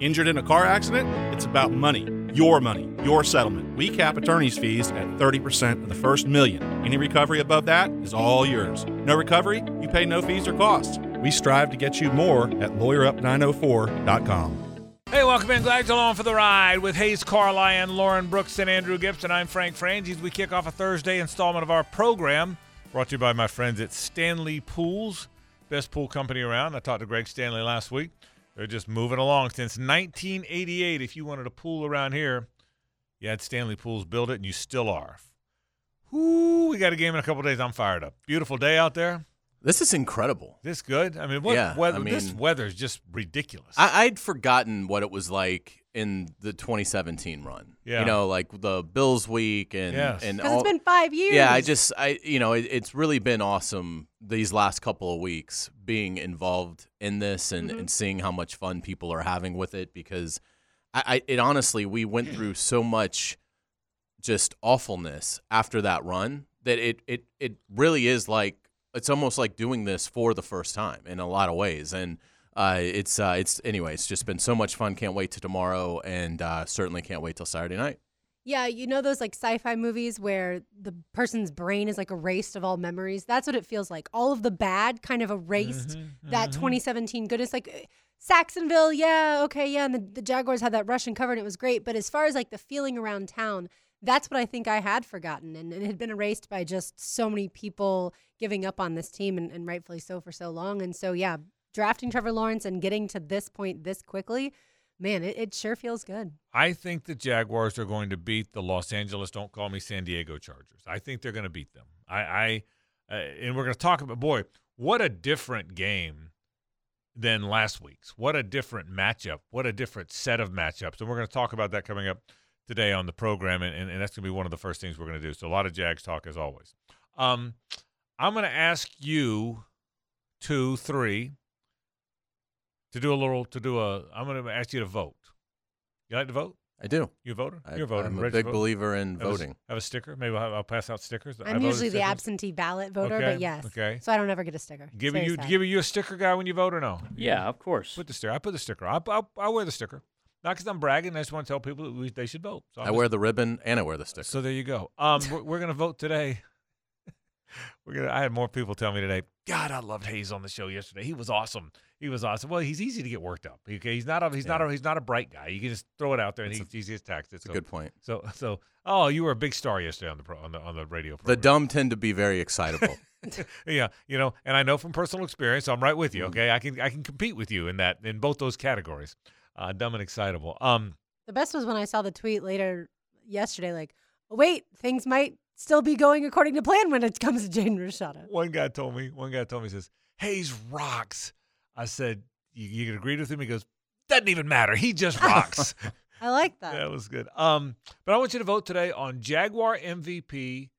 Injured in a car accident? It's about money. Your money, your settlement. We cap attorney's fees at 30% of the first million. Any recovery above that is all yours. No recovery? You pay no fees or costs. We strive to get you more at lawyerup904.com. Hey, welcome in. Glad you're along for the ride with Hayes Carlyon, Lauren Brooks, and Andrew Gibson. I'm Frank Frangies. We kick off a Thursday installment of our program brought to you by my friends at Stanley Pools, best pool company around. I talked to Greg Stanley last week. They're just moving along since 1988. If you wanted a pool around here, you had Stanley Pools build it, and you still are. Ooh, we got a game in a couple days. I'm fired up. Beautiful day out there. This is incredible. This good. I mean, what Yeah, weather? I this mean- weather's just ridiculous. I, I'd forgotten what it was like in the 2017 run. Yeah. You know, like the Bills week and Yes. and all. it's been five years. yeah, I just I you know it, it's really been awesome these last couple of weeks being involved in this and, Mm-hmm. and seeing how much fun people are having with it because I, I it honestly we went through so much just awfulness after that run that it it it really is like it's almost like doing this for the first time in a lot of ways and uh, it's uh, it's anyway it's just been so much fun can't wait to tomorrow and uh, certainly can't wait till Saturday night Yeah, you know those like sci-fi movies where the person's brain is like erased of all memories. That's what it feels like. All of the bad kind of erased Mm-hmm, that 2017 goodness. Like Sacksonville, yeah, okay, yeah, and the, the Jaguars had that Russian cover and it was great. But as far as like the feeling around town, that's what I think I had forgotten, and, and it had been erased by just so many people giving up on this team, and, and rightfully so for so long. And so, yeah, drafting Trevor Lawrence and getting to this point this quickly, man, it, it sure feels good. I think the Jaguars are going to beat the Los Angeles, don't call me San Diego Chargers. I think they're going to beat them. I, I uh, and we're going to talk about boy, what a different game than last week's. What a different matchup. What a different set of matchups. And we're going to talk about that coming up today on the program, and, and, and that's going to be one of the first things we're going to do. So a lot of Jags talk as always. Um, I'm going to ask you two, three to do a little to do a. I'm going to ask you to vote. You like to vote? I do You a voter? I, You're a voter. I'm a Ready to big vote? believer in Have a s- voting Have a sticker. Maybe I'll, I'll pass out stickers. I I'm voted usually the stickers. absentee ballot voter, Okay, but yes. okay. So I don't ever get a sticker. It's Giving very you sad. giving you a sticker guy when you vote or no? Yeah, of course. Put the sticker. I put the sticker. I I, I wear the sticker. Not because I'm bragging. I just want to tell people that we, they should vote. So I I'm wear the ribbon and I wear the sticker So there you go. Um, we're, we're gonna vote today. We're gonna. I had more people tell me today. God, I loved Hayes on the show yesterday. He was awesome. He was awesome. Well, he's easy to get worked up. Okay, he's not a he's not a he's not a bright guy. You can just throw it out there and It's he, he gets taxed. it's a good point So so oh, you were a big star yesterday on the pro, on the on the radio. the dumb tend to be very excitable yeah, you know, and I know from personal experience, I'm right with you. Mhm. Okay, I can I can compete with you in that in both those categories, uh, dumb and excitable. Um, The best was when I saw the tweet later yesterday, like, "Oh, wait, things might still be going according to plan when it comes to Jaden Rashada. one guy told me, one guy told me, he says, Hayes rocks. I said, you, you agreed with him? He goes, doesn't even matter. He just rocks. I like that. that was good. Um, but I want you to vote today on Jaguar MVP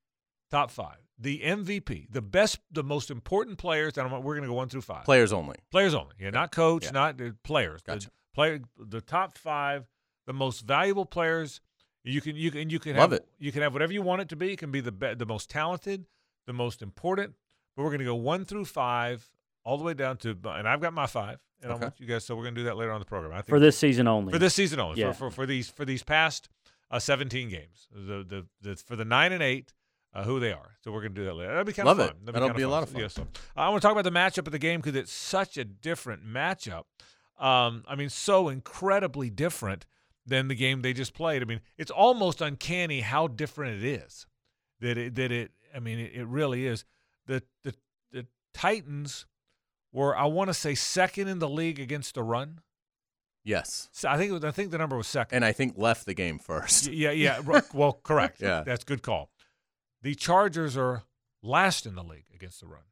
top five. The MVP, the best, the most important players. And we're going to go one through five. players only Players only. Yeah, not coach, Yeah. not uh, players. Gotcha. The player, the top five, the most valuable players. You can you can you can Love have it. you can have whatever you want it to be. It can be the be- the most talented, the most important. But we're going to go one through five, all the way down to. And I've got my five, and I want you guys. So we're going to do that later on in the program. I think For this season only. for this season only. Yeah. For, for for these for these past uh, 17 games. The, the the for the nine and eight. Uh, who they are, so we're gonna do that later. That'll be kind Love of it. fun. That'll kinda be a lot of fun. Yeah, so I want to talk about the matchup of the game because it's such a different matchup. Um, I mean, so incredibly different than the game they just played. I mean, it's almost uncanny how different it is. That it that it. I mean, it, it really is. The the the Titans were, I want to say, second in the league against the run. yes So I think was, I think the number was second. and I think left the game first Yeah, yeah. well, correct. Yeah. that's good call. The Chargers are last in the league against the run.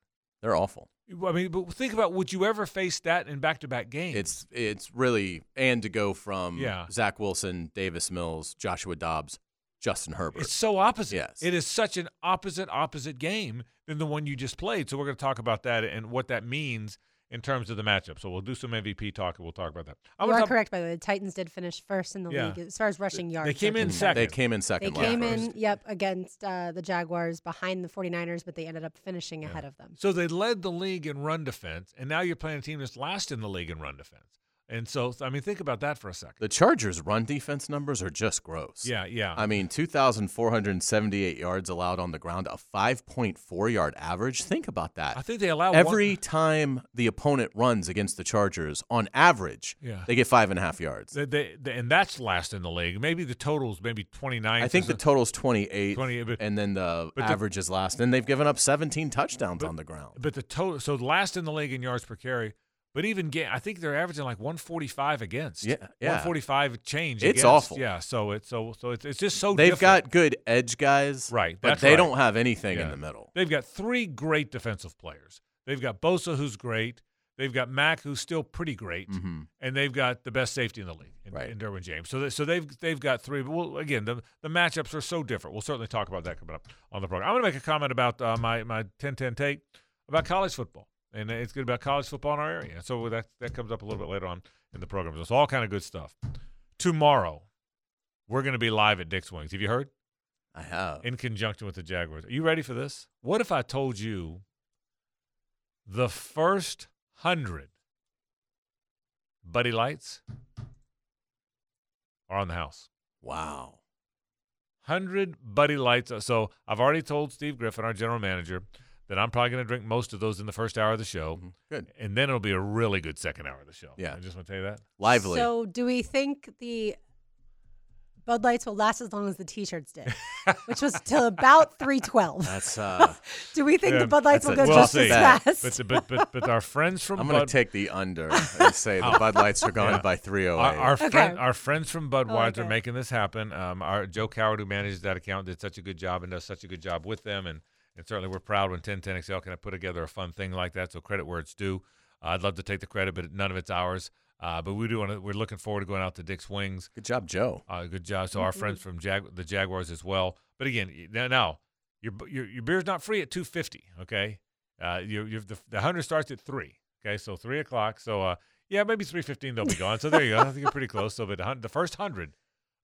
they're awful I mean, but think about would you ever face that in back-to-back games? it's it's really and to go from Yeah. Zach Wilson Davis Mills Joshua Dobbs Justin Herbert It's so opposite. Yes. It is such an opposite, opposite game than the one you just played. So we're going to talk about that and what that means in terms of the matchup. So we'll do some MVP talk and we'll talk about that. I You are talk- correct, by the way. The Titans did finish first in the Yeah. league as far as rushing yards. They came in second. they came in second. They came last. in, yep, against uh, the Jaguars behind the 49ers, but they ended up finishing Yeah. ahead of them. So they led the league in run defense, and now you're playing a team that's last in the league in run defense. And so, I mean, think about that for a second. The Chargers' run defense numbers are just gross. Yeah, yeah. I mean, 2,478 yards allowed on the ground, a 5.4 yard average. Think about that. I think they allow Every one, time the opponent runs against the Chargers, on average, Yeah. they get five and a half yards. they, they, they- and that's last in the league. Maybe the totals maybe 29. I think the total's 28, 28, but- and then the but the- average is last. And they've given up 17 touchdowns on the ground. But the total, so last in the league in yards per carry. But even ga- I think they're averaging like 145 against. Yeah, yeah. 145 change. It's against. awful. Yeah. So it's so so it's, it's just so. They've different. got good edge guys, Right, But they right. don't have anything Yeah. in the middle. They've got three great defensive players. They've got Bosa, who's great. They've got Mack, who's still pretty great, Mhm. and they've got the best safety in the league, in, Right. in Derwin James. So, they, so they've they've got three. But well, again, the the matchups are so different. We'll certainly talk about that coming up on the program. I'm going to make a comment about uh, my my 10-10 take about college football, and it's good about college football in our area. So that that comes up a little bit later on in the program. So it's all kind of good stuff. Tomorrow, we're going to be live at Dick's Wings. Have you heard? I have. in conjunction with the Jaguars. Are you ready for this? What if I told you the first hundred Buddy Lights are on the house? wow. Hundred Buddy Lights. So I've already told Steve Griffin, our general manager, that I'm probably going to drink most of those in the first hour of the show, Mhm. Good. and then it'll be a really good second hour of the show. Yeah. I just want to tell you that. Lively. So, do we think the Bud Lights will last as long as the T-shirts did, which was till about three twelve? That's uh Do we think Yeah, the Bud Lights will go We'll just see. as fast? But, the- but but but our friends from I'm going Bud, to take the under and say the Bud Lights are gone Yeah. by 308. Our, our, Okay. friend, our friends from Budweiser like are making this happen. Um, our Joe Coward, who manages that account, did such a good job and does such a good job with them. And, and certainly we're proud when 1010XL can put together a fun thing like that. So credit where it's due. Uh, I'd love to take the credit, but none of it's ours. Uh, but we do want to. We're looking forward to going out to Dick's Wings. Good job, Joe. Uh, good job. So our friends from Jag- the Jaguars as well. But again, now, now your, your your beer's not free at two fifty. Okay, uh, you you the, the hundred starts at three. Okay, so three o'clock. So uh, yeah, maybe three fifteen they'll be gone. So there you go. I think you're pretty close. So but the, the first hundred,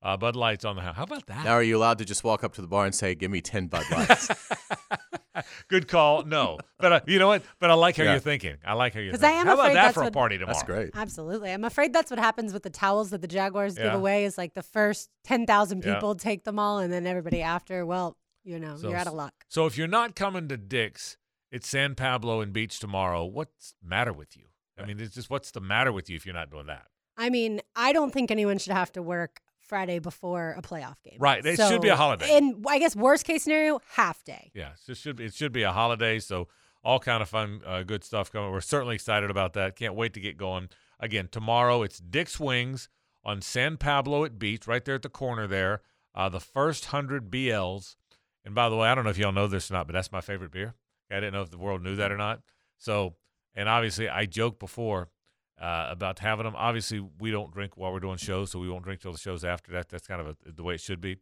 uh, Bud Lights on the house. How about that? Now, are you allowed to just walk up to the bar and say, "Give me 10 Bud Lights"? Good call. No, but uh, you know what? But I like how Yeah. you're thinking. I like how you're 'Cause thinking. I am how about afraid that that's for a what- party tomorrow? That's great. Absolutely. I'm afraid that's what happens with the towels that the Jaguars Yeah. give away is like the first 10,000 Yeah. people take them all and then everybody after, well, you know, So- you're out of luck. So if you're not coming to Dick's, it's San Pablo and Beach tomorrow. What's the matter with you? I mean, it's just what's the matter with you if you're not doing that? I mean, I don't think anyone should have to work Friday before a playoff game. Right. It should be a holiday. And I guess worst case scenario, half day. Yeah, it should be, it should be a holiday. So all kind of fun, uh, good stuff coming. We're certainly excited about that. Can't wait to get going. Again, tomorrow it's Dick's Wings on San Pablo at Beach, right there at the corner there. Uh, the first hundred BLs. And by the way, I don't know if y'all know this or not, but that's my favorite beer. I didn't know if the world knew that or not. So, and obviously, I joked before uh, about having them. Obviously, we don't drink while we're doing shows, so we won't drink till the shows after that. That's kind of a, the way it should be.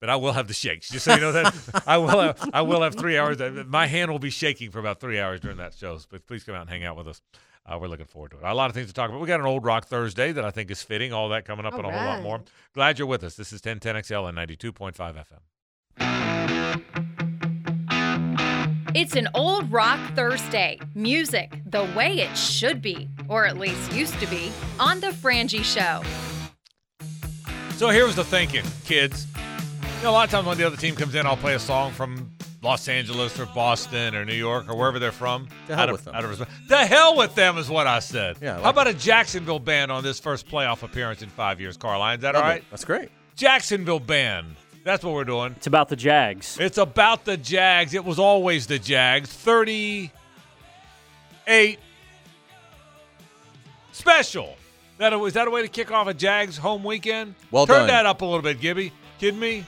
But I will have the shakes, just so you know that I will. Have, I will have three hours. My hand will be shaking for about three hours during that show. But please come out and hang out with us. Uh, we're looking forward to it. A lot of things to talk about. We got an old rock Thursday that I think is fitting. All that coming up All and a whole lot more. Glad you're with us. This is 1010XL and 92.5 FM. It's an old rock Thursday. Music the way it should be, or at least used to be, on The Frangie Show. So here's the thinking, kids. You know, a lot of times when the other team comes in, I'll play a song from Los Angeles or Boston or New York or wherever they're from. The hell Out of- with them. out of respect. To hell with them is what I said. Yeah, I How like about a Jacksonville band on this first playoff appearance in five years, Carlyon? Is that all Love it. That's great. Jacksonville band. That's what we're doing. It's about the Jags. It's about the Jags. It was always the Jags. 38 special. That is that a way to kick off a Jags home weekend? Well Turn done. that up a little bit, Gibby. Kidding me?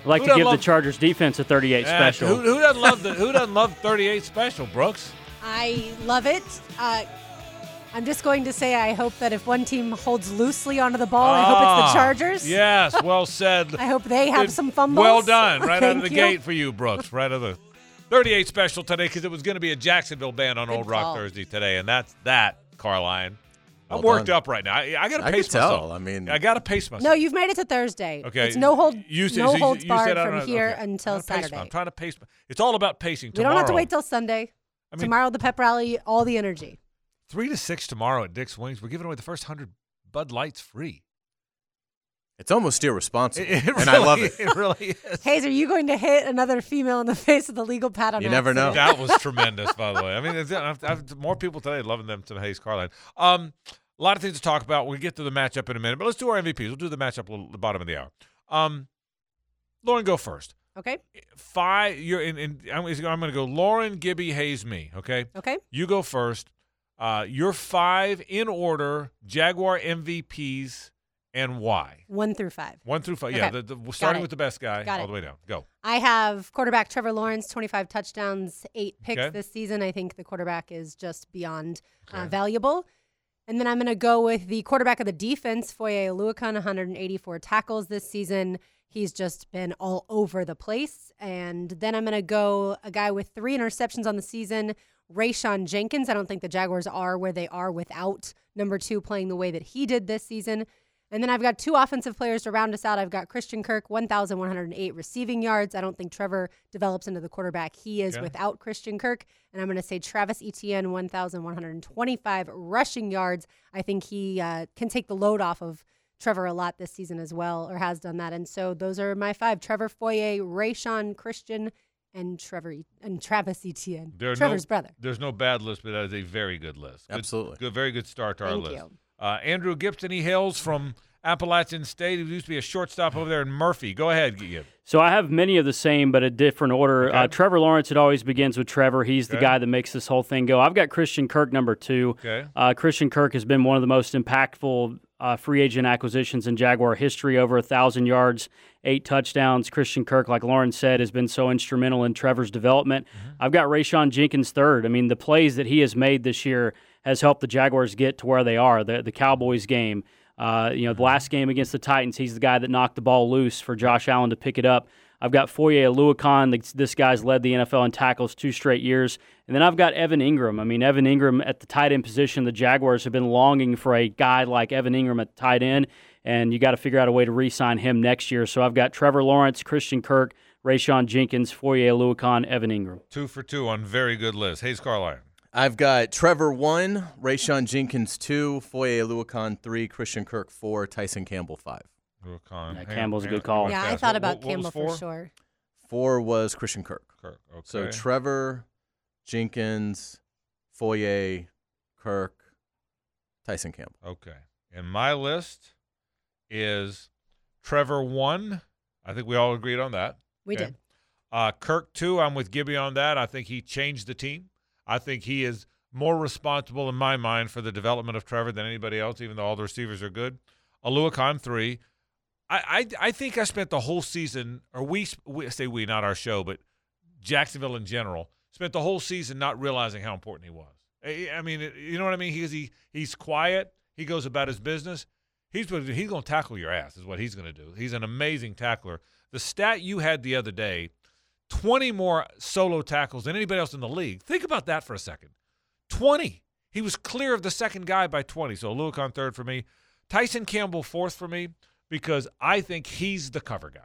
I'd like Who to give love- the Chargers defense a 38 Yeah, special. Who, who doesn't love the Who doesn't love 38 special, Brooks? I love it. Uh, I'm just going to say I hope that if one team holds loosely onto the ball, I hope it's Ah, the Chargers. Yes, well said. I hope they have Good- some fumbles. Well done, right out of the you. gate for you, Brooks. Right out of the 38 special today because it was going to be a Jacksonville band on Good Old Rock call. Thursday today, and that's that, Carlyon. I'm Well worked done. up right now. I, I got to I pace could tell. myself. I mean- I got to pace myself. No, you've made it to Thursday. Okay. It's no hold, You said- no so you- holds you barred said from know- here okay. until I'm trying to pace- Saturday. I'm trying to pace. my- It's all about pacing. we don't have to wait till Sunday. I mean- Tomorrow, the pep rally, all the energy. Three to six tomorrow at Dick's Wings. We're giving away the first hundred Bud Lights free. It's almost irresponsible, It- it and I love it. It really is. Hayes, are you going to hit another female in the face with a legal pat on You never know. That was tremendous, by the way. I mean, I've, I've, more people today loving them to Hayes Carlyon. Um, a lot of things to talk about. We'll get to the matchup in a minute, but let's do our MVPs. We'll do the matchup a little, the bottom of the hour. Um, Lauren, go first. Okay. Five. You're in. in I'm, I'm going to go. Lauren, Gibby, Hayes, me. Okay. Okay. You go first. Uh, your five in order. Jaguar MVPs and why. One through five. One through five. Yeah, Okay. the, the, starting with the best guy all the way down. Go. I have quarterback Trevor Lawrence, 25 touchdowns, eight picks Okay. this season. I think the quarterback is just beyond uh, valuable. And then I'm going to go with the quarterback of the defense, Foye Oluokun, 184 tackles this season. He's just been all over the place. And then I'm going to go a guy with three interceptions on the season, Rayshawn Jenkins. I don't think the Jaguars are where they are without number two playing the way that he did this season. And then I've got two offensive players to round us out. I've got Christian Kirk, 1,108 receiving yards. I don't think Trevor develops into the quarterback he is without Christian Kirk. And I'm going to say Travis Etienne, 1,125 rushing yards. I think he uh, can take the load off of Trevor a lot this season as well, or has done that. And so those are my five: Trevor Foye, Rayshawn Christian, and Trevor E- and Travis Etienne, There are Trevor's no, brother. There's no bad list, but that is a very good list. Good- Absolutely. Good, very good start to our Thank list. you. Uh, Andrew Gibson, he hails from Appalachian State. He used to be a shortstop over there in Murphy. Go ahead, Gib. So I have many of the same, but a different order. Okay. Uh, Trevor Lawrence, it always begins with Trevor. He's the guy that makes this whole thing go. I've got Christian Kirk number two. Okay. Uh, Christian Kirk has been one of the most impactful uh, free agent acquisitions in Jaguar history. Over a thousand yards, eight touchdowns. Christian Kirk, like Lauren said, has been so instrumental in Trevor's development. I've got Rayshawn Jenkins third. I mean, the plays that he has made this year has helped the Jaguars get to where they are. The the Cowboys game. Uh, you know, the last game against the Titans, he's the guy that knocked the ball loose for Josh Allen to pick it up. I've got Foye Oluokun. This guy's led the NFL in tackles two straight years. And then I've got Evan Engram. I mean, Evan Engram at the tight end position, the Jaguars have been longing for a guy like Evan Engram at the tight end, and you got to figure out a way to re sign him next year. So I've got Trevor Lawrence, Christian Kirk, Rayshawn Jenkins, Foye Oluokun, Evan Engram. Two for two on very good list. Hayes Carlyon. I've got Trevor one, Rayshawn Jenkins two, Foye Oluokun three, Christian Kirk four, Tyson Campbell five. Rucon. Yeah, Hang- Campbell's a good call. Yeah, I thought about what- what Campbell for sure. Four was Christian Kirk. Kirk. Okay. So Trevor, Jenkins, Foye, Kirk, Tyson Campbell. Okay. And my list is Trevor one. I think we all agreed on that. We Okay. did. Uh, Kirk two. I'm with Gibby on that. I think he changed the team. I think he is more responsible in my mind for the development of Trevor than anybody else, even though all the receivers are good. Oluokun three. I, I I think I spent the whole season, or we, we say we, not our show, but Jacksonville in general, spent the whole season not realizing how important he was. I, mean, you know what I mean? He's he he's quiet. He goes about his business. He's he's going to tackle your ass. Is what he's going to do. He's an amazing tackler. The stat you had the other day, twenty more solo tackles than anybody else in the league. Think about that for a second. Twenty. He was clear of the second guy by twenty. So Luke third for me. Tyson Campbell fourth for me because I think he's the cover guy.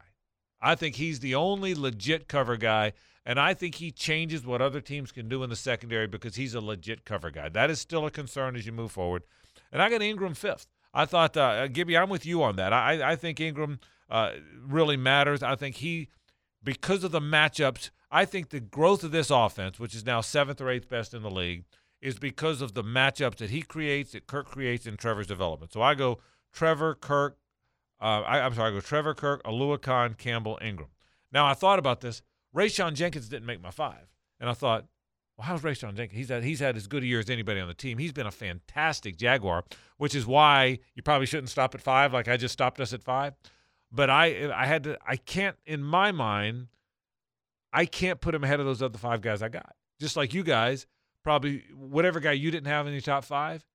I think he's the only legit cover guy, and I think he changes what other teams can do in the secondary because he's a legit cover guy. That is still a concern as you move forward. And I got Engram fifth. I thought, uh, Gibby, I'm with you on that. I, I think Engram uh, really matters. I think he, because of the matchups, I think the growth of this offense, which is now seventh or eighth best in the league, is because of the matchups that he creates, that Kirk creates in Trevor's development. So I go Trevor, Kirk, uh, I, I'm sorry, I go Trevor, Kirk, Oluokun, Campbell, Engram. Now I thought about this. Rayshawn Jenkins didn't make my five, and I thought, well, how's Rayshawn Jenkins? He's had he's had as good a year as anybody on the team. He's been a fantastic Jaguar, which is why you probably shouldn't stop at five, like I just stopped us at five. But I I had to I can't in my mind, I can't put him ahead of those other five guys I got. Just like you guys, probably whatever guy you didn't have in your top five,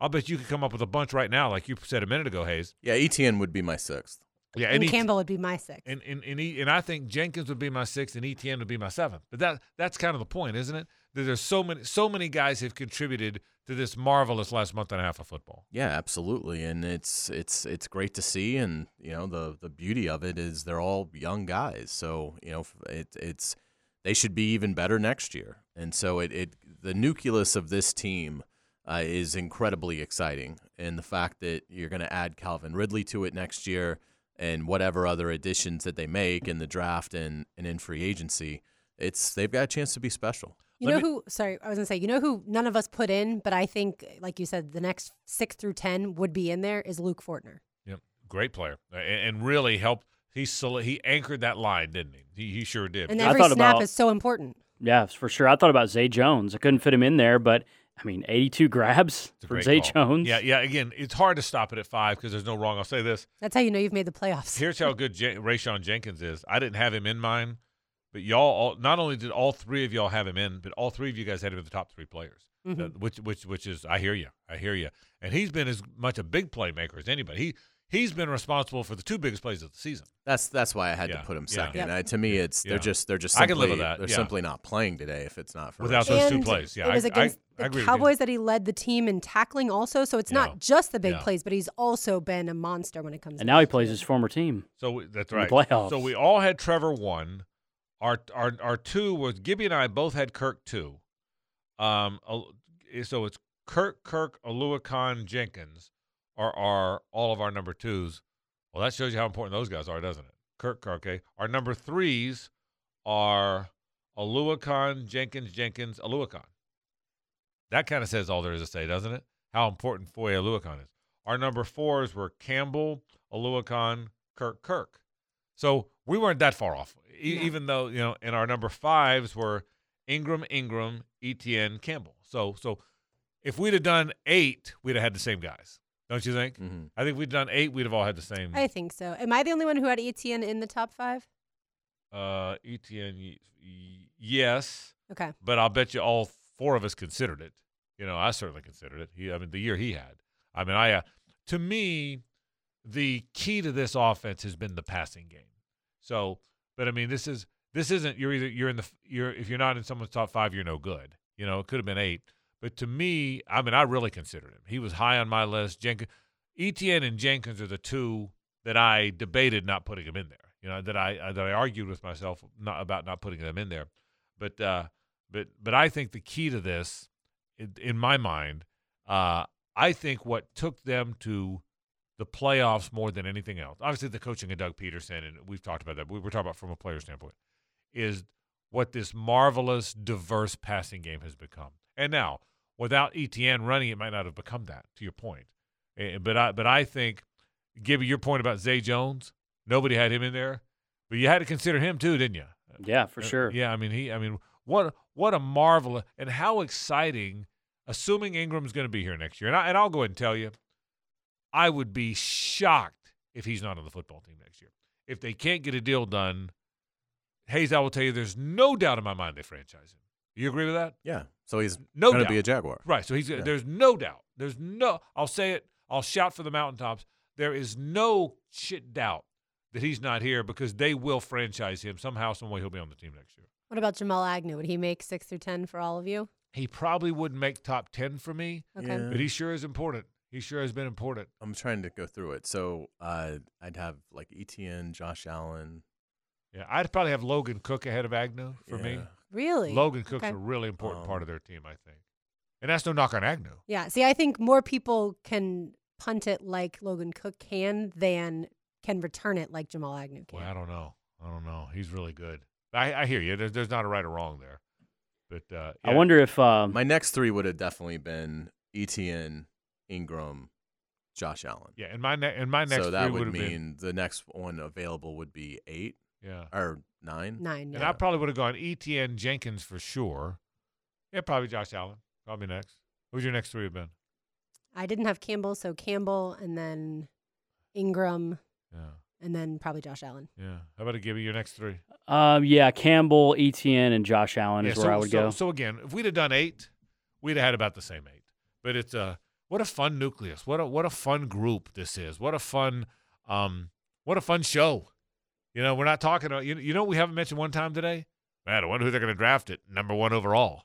I'll bet you could come up with a bunch right now, like you said a minute ago, Hayes. Yeah, ETN would be my sixth. Yeah, And he- Campbell would be my sixth. and and and, he, and I think Jenkins would be my sixth, and ETN would be my seventh. But that that's kind of the point, isn't it? That there's so many so many guys have contributed to this marvelous last month and a half of football. Yeah, absolutely, and it's it's it's great to see, and you know the the beauty of it is they're all young guys, so you know it it's they should be even better next year, and so it it the nucleus of this team uh, is incredibly exciting. And the fact that you're going to add Calvin Ridley to it next year and whatever other additions that they make in the draft and, and in free agency, it's they've got a chance to be special. You Let know me- who? Sorry, I was gonna say. You know who? None of us put in, but I think, like you said, the next six through ten would be in there. Is Luke Fortner? Yep, great player, and, and really helped. He soli- he anchored that line, didn't he? He, he sure did. And I every thought snap about- is so important. Yeah, for sure. I thought about Zay Jones. I couldn't fit him in there, but I mean, 82 grabs It's a for Zay call. Jones. Yeah, yeah. Again, it's hard to stop it at five because there's no wrong. I'll say this. That's how you know you've made the playoffs. Here's how good J- Rayshawn Jenkins is. I didn't have him in mine, but y'all all, not only did all three of y'all have him in, but all three of you guys had him in the top three players. Mhm. Uh, which which which is I hear you. I hear you. And he's been as much a big playmaker as anybody. He he's been responsible for the two biggest plays of the season. That's that's why I had Yeah, to put him yeah. second. Yep. Uh, to me, it's Yeah. they're just they're just I can live with that, They're yeah. simply not playing today if it's not for Without Rashad. those two plays. Yeah, it was I- I- against I the agree. Cowboys that he led the team in tackling also. So it's Yeah. not just the big Yeah. plays, but he's also been a monster when it comes. To. And to now he plays too. his former team. So we, that's in the right. playoffs. So we all had Trevor one. Our our our two was Gibby and I both had Kirk two. Um, so it's Kirk, Kirk, Oluokun, Jenkins are are all of our number twos. Well, that shows you how important those guys are, doesn't it? Kirk. Okay. Our number threes are Oluokun, Jenkins, Jenkins, Oluokun. That kind of says all there is to say, doesn't it? How important Foye Oluokun is. Our number fours were Campbell, Oluokun, Kirk, Kirk. So we weren't that far off, e- No. even though you know. And our number fives were Engram, Engram, Etn, Campbell. So so if we'd have done eight, we'd have had the same guys, don't you think? Mhm. I think if we'd done eight, we'd have all had the same. I think so. Am I the only one who had ETN in the top five? Uh, Etn, y- y- yes, Okay. but I'll bet you all four of us considered it. You know, I certainly considered it. He, I mean, the year he had. I mean, I uh, to me, the key to this offense has been the passing game. So, but I mean, this is this isn't you're either you're in the you're if you're not in someone's top five, you're no good. You know, it could have been eight. But to me, I mean, I really considered him. He was high on my list. Jenkins, Etn and Jenkins are the two that I debated not putting him in there. You know, that I uh, that I argued with myself not about not putting them in there. But uh, but but I think the key to this, in, in my mind, uh, I think what took them to the playoffs more than anything else, obviously the coaching of Doug Pederson, and we've talked about that. We We're talking about from a player standpoint, is what this marvelous, diverse passing game has become. And now, without ETN running, it might not have become that. To your point, Eh, but I but I think, Gibby, your point about Zay Jones, nobody had him in there, but you had to consider him too, didn't you? Yeah, for Uh, sure. Yeah, I mean he. I mean what what a marvelous and how exciting. Assuming Engram's going to be here next year, and, I, and I'll go ahead and tell you, I would be shocked if he's not on the football team next year. If they can't get a deal done, Hayes, I will tell you, there's no doubt in my mind they franchise him. You agree with that? Yeah. So he's No going to be a Jaguar. Right. So he's Yeah. there's no doubt. There's no. I'll say it. I'll shout for the mountaintops. There is no shit doubt that he's not here because they will franchise him somehow, some way. He'll be on the team next year. What about Jamal Agnew? Would he make six through ten for all of you? He probably wouldn't make top ten for me, Okay. Yeah. but he sure is important. He sure has been important. I'm trying to go through it. So uh, I'd have like ETN, Josh Allen. Yeah, I'd probably have Logan Cooke ahead of Agnew for me. Yeah. Really? Logan Cooke's Okay. a really important part Um, of their team, I think. And that's no knock on Agnew. Yeah. See, I think more people can punt it like Logan Cooke can than can return it like Jamal Agnew can. Well, I don't know. I don't know. He's really good. I, I hear you. There's, there's not a right or wrong there. But uh, I wonder if um, My next three would have definitely been ETN, Engram, Josh Allen. Yeah, and my ne- and my next so that three would have been mean the next one available would be eight yeah. or nine. Nine. And Yeah. I probably would have gone ETN Jenkins for sure. Yeah, probably Josh Allen. Probably next. Who's your next three have been? I didn't have Campbell, so Campbell and then Engram Yeah, and then probably Josh Allen. yeah. How about I give you your next three? um, yeah, Campbell, ETN, and Josh Allen yeah, is so, where I would so, go. So again, if we'd have done eight, we'd have had about the same eight. But it's a what a fun nucleus. What a what a fun group this is. What a fun um what a fun show. You know, we're not talking about you, you know we haven't mentioned one time today? Man, I wonder who they're going to draft it number 1 overall.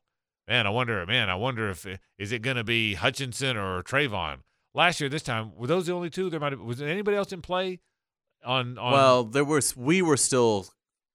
Man, I wonder, man, I wonder if is it going to be Hutchinson or Travon? Last year this time, were those the only two? There might have was there anybody else in play on on Well, there was we were still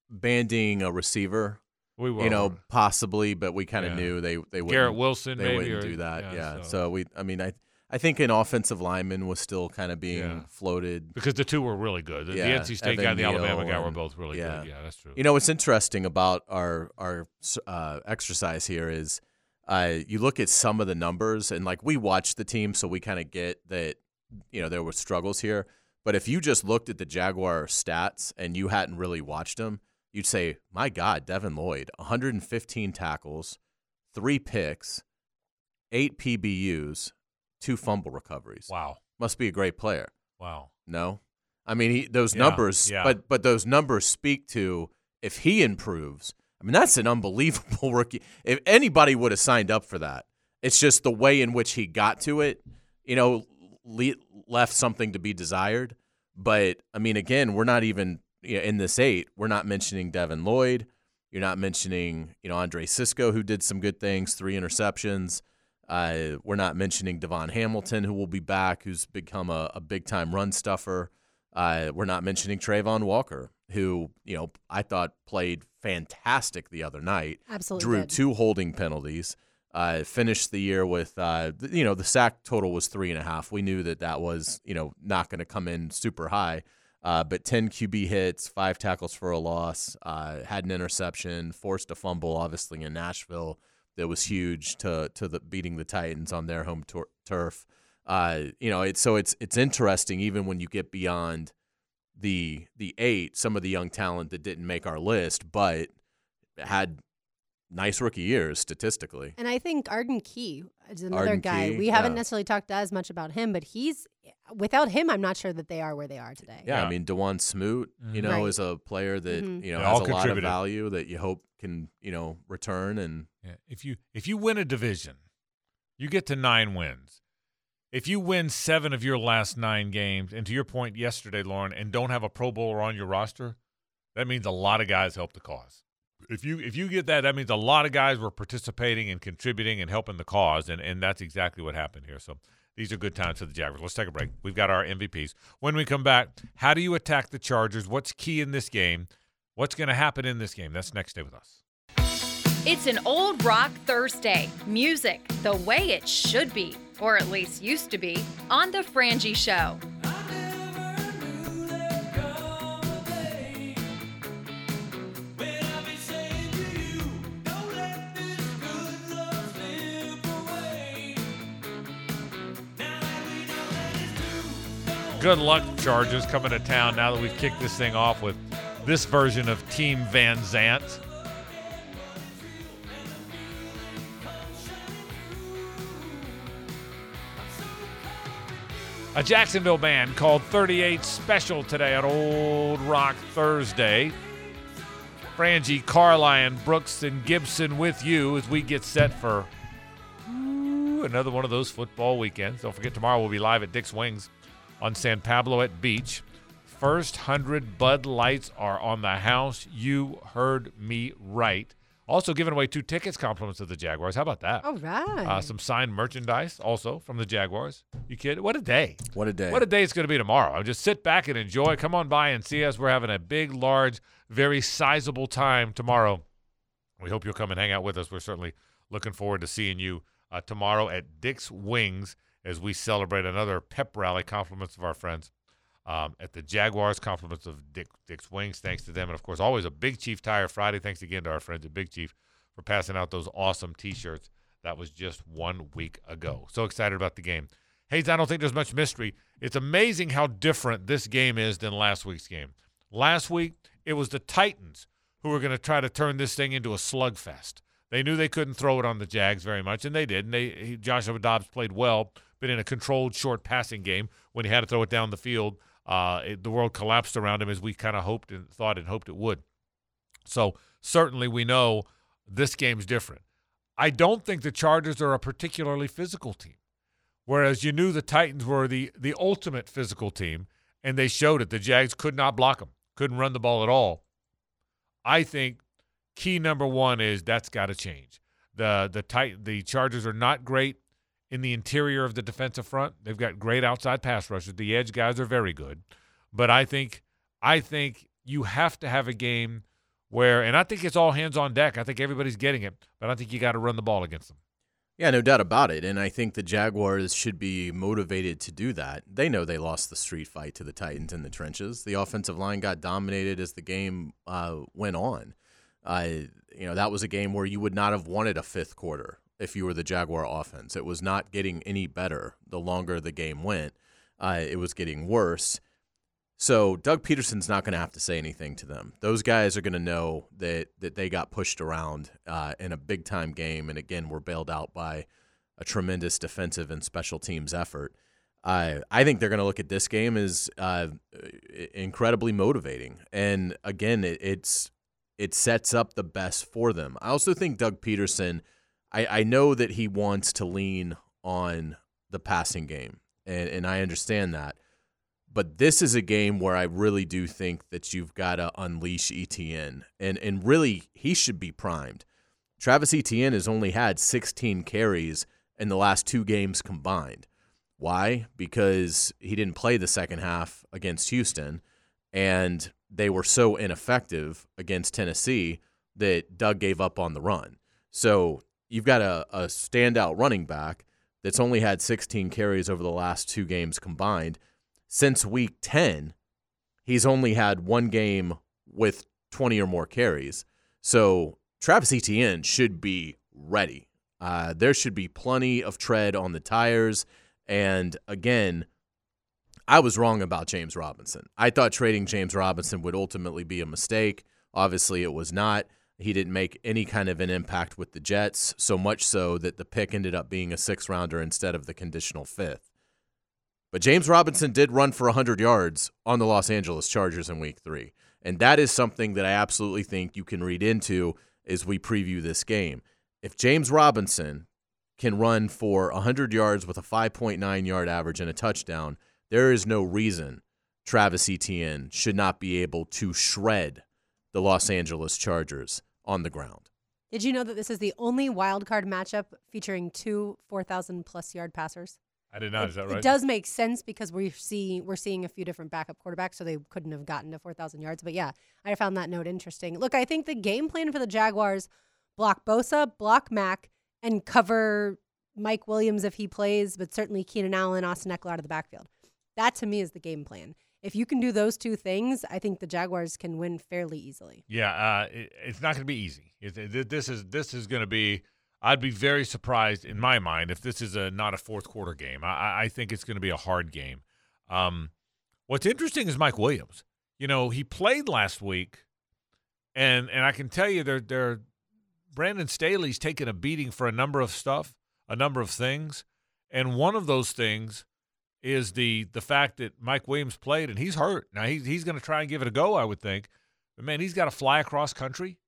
banding a receiver, We will. you know, possibly, but we kind of Yeah. knew they they wouldn't. Garrett Wilson, they maybe wouldn't or- do that. yeah, Yeah. so- So. we, I mean, I I think an offensive lineman was still kind of being Yeah. floated. because the two were really good. The, the NC State Evan guy and the Neal Alabama guy were both really yeah. good. Yeah, that's true. You know what's interesting about our our uh, exercise here is uh, you look at some of the numbers and like we watch the team, so we kind of get that you know there were struggles here. But if you just looked at the Jaguar stats and you hadn't really watched them, you'd say, "My God, Devin Lloyd, 115 tackles, three picks, eight PBUs, two fumble recoveries. wow, Must be a great player." wow. No, I mean he, those Yeah, numbers, yeah. but but those numbers speak to if he improves. I mean that's an unbelievable rookie. If anybody would have signed up for that, it's just the way in which he got to it. You know, le- left something to be desired. But I mean, again, we're not even you know, in this eight. We're not mentioning Devin Lloyd. You're not mentioning you know Andre Cisco, who did some good things, three interceptions. Uh, we're not mentioning Davon Hamilton, who will be back, who's become a, a big time run stuffer. Uh, we're not mentioning Travon Walker, who you know I thought played fantastic the other night. Absolutely drew did. two holding penalties. Uh, finished the year with uh, you know the sack total was three and a half. We knew that that was you know not going to come in super high. Uh, but 10 QB hits, five tackles for a loss, uh, had an interception, forced a fumble, obviously in Nashville that was huge to to the beating the Titans on their home tur- turf. Uh, you know, it's so it's it's interesting even when you get beyond the the eight, some of the young talent that didn't make our list, but had nice rookie years statistically. And I think Arden Key is another Arden guy. Key, we haven't yeah. necessarily talked as much about him, but he's without him, I'm not sure that they are where they are today. Yeah, Yeah. I mean Dawuane Smoot, you know, Right. is a player that Mhm. you know They has all a lot of value that you hope can you know return and Yeah. If you if you win a division, you get to nine wins. If you win seven of your last nine games, and to your point yesterday, Lauren, and don't have a Pro Bowler on your roster, that means a lot of guys help the cause. If you if you get that, that means a lot of guys were participating and contributing and helping the cause, and, and that's exactly what happened here. So these are good times for the Jaguars. Let's take a break. We've got our MVPs. When we come back, how do you attack the Chargers? What's key in this game? What's going to happen in this game? That's next. day with us. It's an old rock Thursday. Music the way it should be, or at least used to be, on The Frangie Show. Good luck, Chargers, coming to town now that we've kicked this thing off with this version of Team Van Zant. A Jacksonville band called 38 Special today on Old Rock Thursday. Frangie, Carlyon, Brooks, and Gibson with you as we get set for ooh, another one of those football weekends. Don't forget, tomorrow we'll be live at Dick's Wings on San Pablo at Beach. First 100 Bud Lights are on the house. You heard me right. Also giving away two tickets, compliments of the Jaguars. How about that? All right. Uh, some signed merchandise also from the Jaguars. You kidding? What a day. what a day. What a day it's going to be tomorrow. I Just sit back and enjoy. Come on by and see us. We're having a big, large, very sizable time tomorrow. We hope you'll come and hang out with us. We're certainly looking forward to seeing you uh, tomorrow at Dick's Wings as we celebrate another pep rally. Compliments of our friends um, at the Jaguars. Compliments of Dick, Dick's Wings. Thanks to them. And, of course, always a Big Chief Tire Friday. Thanks again to our friends at Big Chief for passing out those awesome T-shirts. That was just one week ago. So excited about the game. Hayes, I don't think there's much mystery. It's amazing how different this game is than last week's game. Last week, it was the Titans who were going to try to turn this thing into a slugfest. They knew they couldn't throw it on the Jags very much, and they did. And they he, Joshua Dobbs played well, but in a controlled short passing game when he had to throw it down the field, uh, it, the world collapsed around him as we kind of hoped and thought and hoped it would. So certainly we know this game's different. I don't think the Chargers are a particularly physical team. Whereas you knew the Titans were the the ultimate physical team, and they showed it. The Jags could not block them, couldn't run the ball at all. I think key number one is that's got to change. The the tight the Chargers are not great in the interior of the defensive front. They've got great outside pass rushers. The edge guys are very good, but I think I think you have to have a game where, and I think it's all hands on deck. I think everybody's getting it, but I think you got to run the ball against them. Yeah, no doubt about it. And I think the Jaguars should be motivated to do that. They know they lost the street fight to the Titans in the trenches. The offensive line got dominated as the game uh, went on. Uh, you know, that was a game where you would not have wanted a fifth quarter if you were the Jaguar offense. It was not getting any better the longer the game went. Uh, it was getting worse. So Doug Pederson's not going to have to say anything to them. Those guys are going to know that that they got pushed around uh, in a big time game, and again, were bailed out by a tremendous defensive and special teams effort. I I think they're going to look at this game as uh, incredibly motivating, and again, it, it's it sets up the best for them. I also think Doug Pederson. I, I know that he wants to lean on the passing game, and, and I understand that. But this is a game where I really do think that you've got to unleash ETN. And and really he should be primed. Travis Etienne has only had 16 carries in the last two games combined. Why? Because he didn't play the second half against Houston and they were so ineffective against Tennessee that Doug gave up on the run. So you've got a, a standout running back that's only had 16 carries over the last two games combined since week 10, he's only had one game with 20 or more carries. So Travis Etienne should be ready. Uh, there should be plenty of tread on the tires. And again, I was wrong about James Robinson. I thought trading James Robinson would ultimately be a mistake. Obviously, it was not. He didn't make any kind of an impact with the Jets, so much so that the pick ended up being a six rounder instead of the conditional fifth. But James Robinson did run for 100 yards on the Los Angeles Chargers in week three. And that is something that I absolutely think you can read into as we preview this game. If James Robinson can run for 100 yards with a 5.9 yard average and a touchdown, there is no reason Travis Etienne should not be able to shred the Los Angeles Chargers on the ground. Did you know that this is the only wild card matchup featuring two 4,000 plus yard passers? I did not. It, Is that right? It does make sense because we're seeing we're seeing a few different backup quarterbacks, so they couldn't have gotten to four thousand yards. But yeah, I found that note interesting. Look, I think the game plan for the Jaguars: block Bosa, block Mack, and cover Mike Williams if he plays, but certainly Keenan Allen, Austin Ekeler out of the backfield. That to me is the game plan. If you can do those two things, I think the Jaguars can win fairly easily. Yeah, uh, it, it's not going to be easy. It, this is this is going to be I'd be very surprised in my mind if this is a not a fourth quarter game. I, I think it's going to be a hard game. Um, what's interesting is Mike Williams. You know, he played last week, and and I can tell you, they're they're Brandon Staley's taken a beating for a number of stuff, a number of things, and one of those things is the the fact that Mike Williams played and he's hurt. Now he's he's going to try and give it a go, I would think, but man, he's got to fly across country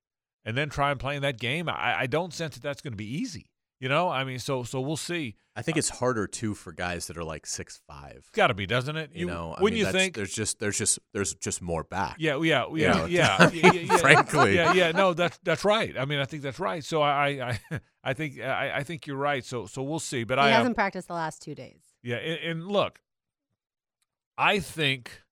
and then try and play in that game. I, I don't sense that that's going to be easy. You know, I mean, so so we'll see. I think it's harder too for guys that are like six five. Got to be, doesn't it? You, you know, when mean, you think there's just there's just there's just more back. Yeah, yeah, yeah, You know, yeah, yeah, yeah, frankly. yeah, yeah. No, that's that's right. I mean, I think that's right. So I, I, I think I, I think you're right. So so we'll see. But he I hasn't um, practiced the last two days. Yeah, and, and look, I think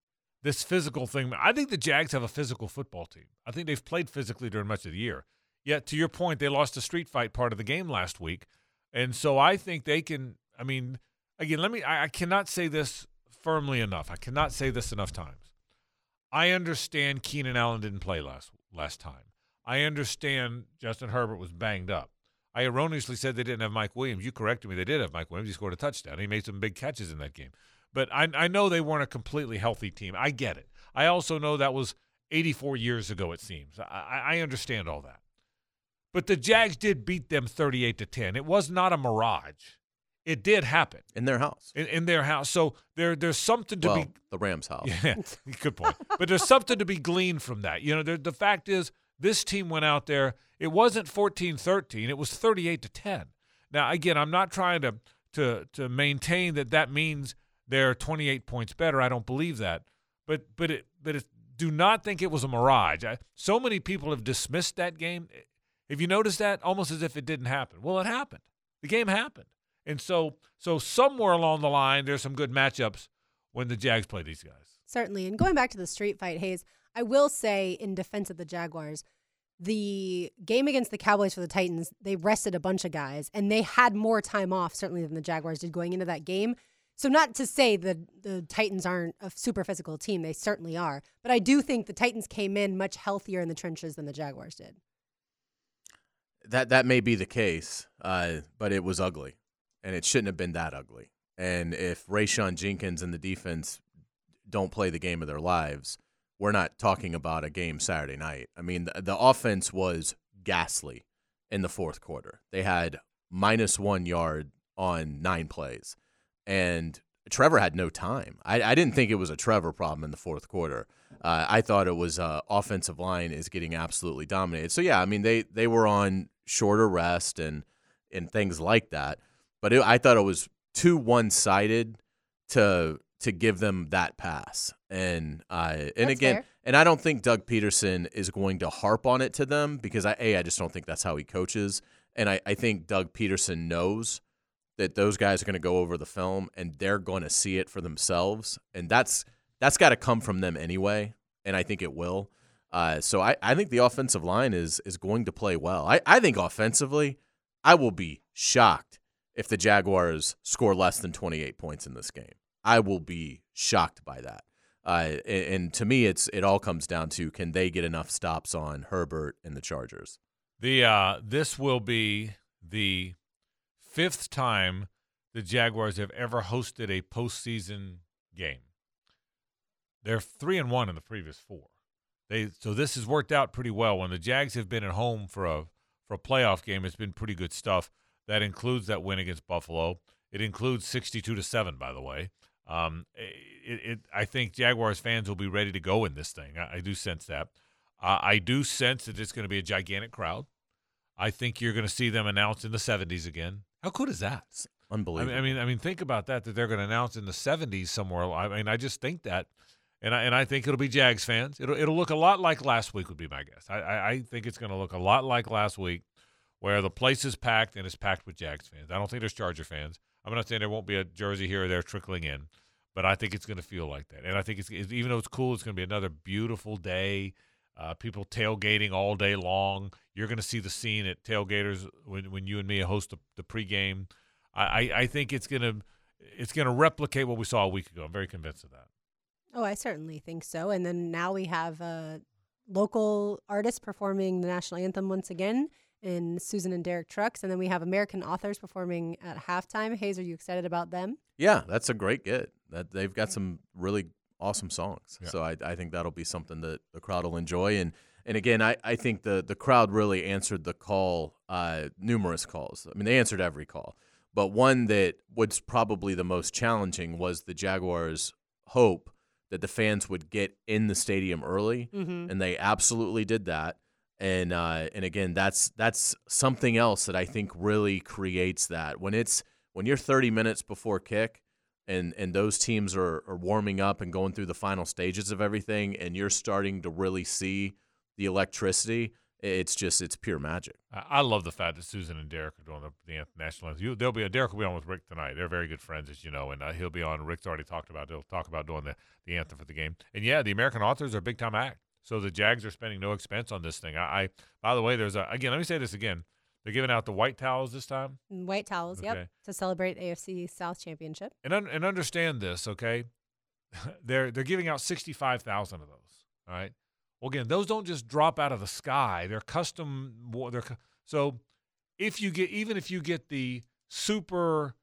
this physical thing. I think the Jags have a physical football team. I think they've played physically during much of the year. Yet, to your point, they lost a street fight part of the game last week. And so I think they can. I mean, again, let me, I, I cannot say this firmly enough. I cannot say this enough times. I understand Keenan Allen didn't play last last time. I understand Justin Herbert was banged up. I erroneously said they didn't have Mike Williams. You corrected me. They did have Mike Williams. He scored a touchdown. He made some big catches in that game. But I, I know they weren't a completely healthy team. I get it. I also know that was 84 years ago, it seems. I, I understand all that. But the Jags did beat them 38 to 10. It was not a mirage. It did happen in their house. in, in their house. So there there's something to well, be the Rams' house. yeah, good point. But there's something to be gleaned from that. You know, the, the fact is this team went out there. It wasn't 14-13. It was 38 to 10. Now, again, I'm not trying to to to maintain that that means they're 28 points better. I don't believe that. But but it but it, do not think it was a mirage. I, so many people have dismissed that game. Have you noticed that? Almost as if it didn't happen. Well, it happened. The game happened. And so so somewhere along the line there's some good matchups when the Jags play these guys. Certainly. And going back to the street fight, Hayes, I will say in defense of the Jaguars, the game against the Cowboys for the Titans, they rested a bunch of guys and they had more time off certainly than the Jaguars did going into that game. So not to say that the Titans aren't a super physical team, they certainly are. But I do think the Titans came in much healthier in the trenches than the Jaguars did. That that may be the case, uh, but it was ugly, and it shouldn't have been that ugly. And if Rayshawn Jenkins and the defense don't play the game of their lives, we're not talking about a game Saturday night. I mean, the, the offense was ghastly in the fourth quarter. They had minus one yard on nine plays, and Trevor had no time. I, I didn't think it was a Trevor problem in the fourth quarter. Uh, I thought it was uh, offensive line is getting absolutely dominated. So yeah, I mean they they were on shorter rest and and things like that. But it, I thought it was too one sided to to give them that pass. And uh, and That's again, fair. and I don't think Doug Pederson is going to harp on it to them because I a I just don't think that's how he coaches. And I, I think Doug Pederson knows that those guys are going to go over the film and they're going to see it for themselves, and that's that's got to come from them anyway. And I think it will. Uh, so I, I think the offensive line is is going to play well. I, I think offensively, I will be shocked if the Jaguars score less than 28 points in this game. I will be shocked by that. Uh, and, and to me, it's it all comes down to can they get enough stops on Herbert and the Chargers. The uh, this will be the fifth time the Jaguars have ever hosted a postseason game. They're three and one in the previous four. They so this has worked out pretty well. When the Jags have been at home for a for a playoff game, it's been pretty good stuff. That includes that win against Buffalo. It includes sixty-two to seven, by the way. Um, it, it, I think Jaguars fans will be ready to go in this thing. I, I do sense that. Uh, I do sense that it's going to be a gigantic crowd. I think you're going to see them announced in the 70s again. How cool is that? I Unbelievable. mean, I mean, I mean, think about that. That they're going to announce in the '70s somewhere. I mean, I just think that, and I and I think it'll be Jags fans. It'll it'll look a lot like last week. Would be my guess. I I, I think it's going to look a lot like last week, where the place is packed and it's packed with Jags fans. I don't think there's Charger fans. I'm not saying there won't be a jersey here or there trickling in, but I think it's going to feel like that. And I think it's even though it's cool, it's going to be another beautiful day. Uh, people tailgating all day long. You're going to see the scene at tailgaters when, when you and me host the, the pregame. I, I, I think it's going to it's going to replicate what we saw a week ago. I'm very convinced of that. Oh, I certainly think so. And then now we have a local artist performing the national anthem once again in Susan and Derek Trucks. And then we have American authors performing at halftime. Hayes, are you excited about them? Yeah, that's a great get. That they've got some really awesome songs. Yeah. So I, I think that'll be something that the crowd will enjoy. And and again, I, I think the the crowd really answered the call, uh, numerous calls. I mean, they answered every call, but one that was probably the most challenging was the Jaguars' hope that the fans would get in the stadium early, Mm-hmm. and they absolutely did that. And uh, and again, that's that's something else that I think really creates that when it's when you're 30 minutes before kick, and and those teams are, are warming up and going through the final stages of everything, and you're starting to really see the electricity. It's just it's pure magic. I, love the fact that Susan and Derek are doing the, the national anthem. You, they'll be Derek will be on with Rick tonight. They're very good friends, as you know, and uh, he'll be on. Rick's already talked about. They'll talk about doing the, the anthem for the game. And yeah, the American authors are a big time act. So the Jags are spending no expense on this thing. I, I by the way, there's a again. Let me say this again. They're giving out the white towels this time. Mm, white towels, Okay. yep, to celebrate AFC South Championship. and un- and understand this, okay? they're they're giving out sixty five thousand of those. All right. Well, again, those don't just drop out of the sky. They're custom. They're so if you get even if you get the super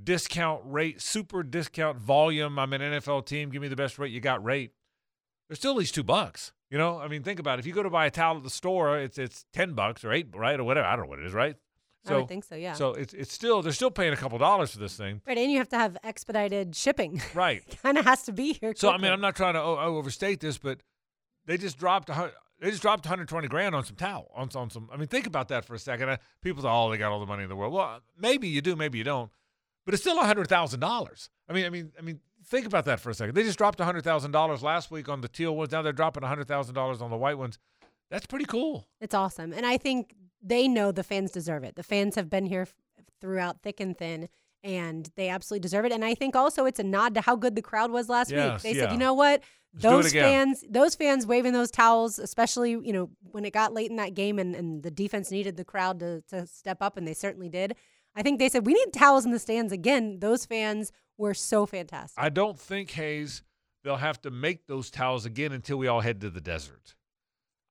discount rate, super discount volume. I'm an NFL team. Give me the best rate you got. Rate. They're still at least two bucks. You know, I mean, think about it. If you go to buy a towel at the store, it's it's ten bucks or eight, right, or whatever. I don't know what it is, right? So, I would think so, yeah. So it's it's still they're still paying a couple dollars for this thing, right, and you have to have expedited shipping. right? kind of has to be here. So I mean, I'm not trying to o- o- overstate this, but they just dropped a they just dropped 120 grand on some towel on, on some. I mean, think about that for a second. Uh, people say, "Oh, they got all the money in the world." Well, maybe you do, maybe you don't, but it's still a hundred thousand dollars. I mean, I mean, I mean, think about that for a second. They just dropped a hundred thousand dollars last week on the teal ones. Now they're dropping a hundred thousand dollars on the white ones. That's pretty cool. It's awesome. And I think they know the fans deserve it. The fans have been here f- throughout thick and thin. and they absolutely deserve it. And I think also it's a nod to how good the crowd was last Yes, week. They yeah. said, you know what? Let's those fans, those fans waving those towels, especially you know when it got late in that game and, and the defense needed the crowd to to step up, and they certainly did. I think they said we need towels in the stands again. Those fans were so fantastic. I don't think Hayes they'll have to make those towels again until we all head to the desert.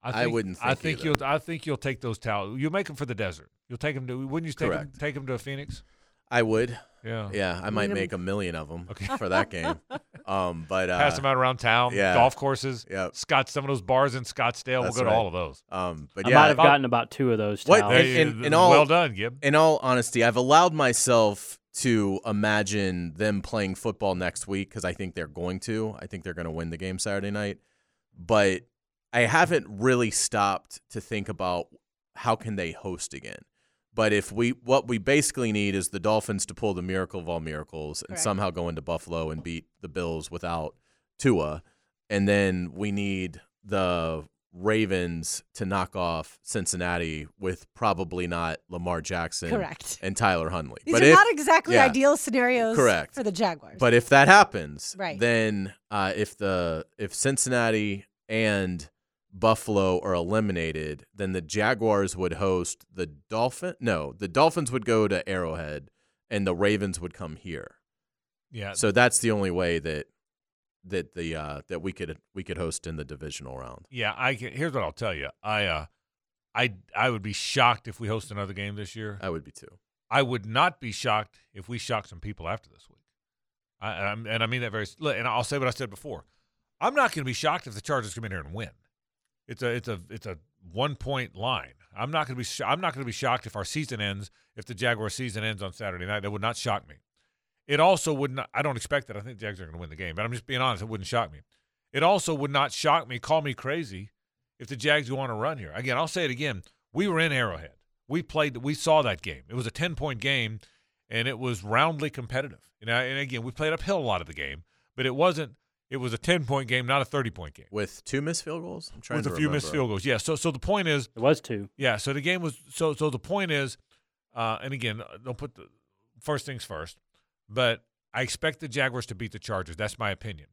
I wouldn't I think think either. you'll. I think you'll take those towels. You'll make them for the desert. You'll take them to. Wouldn't you take them, take them to a Phoenix? I would. Yeah. Yeah, I might Need 'em- make a million of them Okay. for that game. Um, but uh, Pass them out around town. yeah. Golf courses. Yeah. Scott. Some of those bars in Scottsdale. That's we'll go right. to all of those. Um, but I might have if I- gotten about two of those towels. And- Hey, and- th- and all- well done, Gib. in all honesty, I've allowed myself to imagine them playing football next week because I think they're going to. I think they're going to win the game Saturday night. But I haven't really stopped to think about how can they host again. But if we what we basically need is the Dolphins to pull the miracle of all miracles and Correct. somehow go into Buffalo and beat the Bills without Tua, and then we need the Ravens to knock off Cincinnati with probably not Lamar Jackson Correct. and Tyler Huntley. These but are if, not exactly yeah. ideal scenarios Correct. for the Jaguars. but if that happens, Right. then uh, if the if Cincinnati and Buffalo are eliminated, then the Jaguars would host the Dolphin. No, the Dolphins would go to Arrowhead, and the Ravens would come here. Yeah. So that's the only way that that the uh, that we could we could host in the divisional round. Yeah, I can, here's what I'll tell you. I uh, I I would be shocked if we host another game this year. I would be too. I would not be shocked if we shock some people after this week. I, and and I mean that very. look, And I'll say what I said before. I'm not going to be shocked if the Chargers come in here and win. It's a it's a it's a one point line. I'm not going to be sh- I'm not going to be shocked if our season ends if the Jaguar season ends on Saturday night. That would not shock me. It also would not. I don't expect that. I think the Jags are going to win the game, but I'm just being honest. It wouldn't shock me. It also would not shock me. Call me crazy if the Jags go on a run here. Again, I'll say it again. We were in Arrowhead. We played. We saw that game. It was a ten point game, and it was roundly competitive. You know, and again, we played uphill a lot of the game, but it wasn't. It was a ten point game, not a thirty point game With two missed field goals, I'm trying with to a few missed field goals. Yeah. So so the point is, It was two. yeah. So the game was so so the point is, uh, and again, don't put the first things first, but I expect the Jaguars to beat the Chargers. That's my opinion.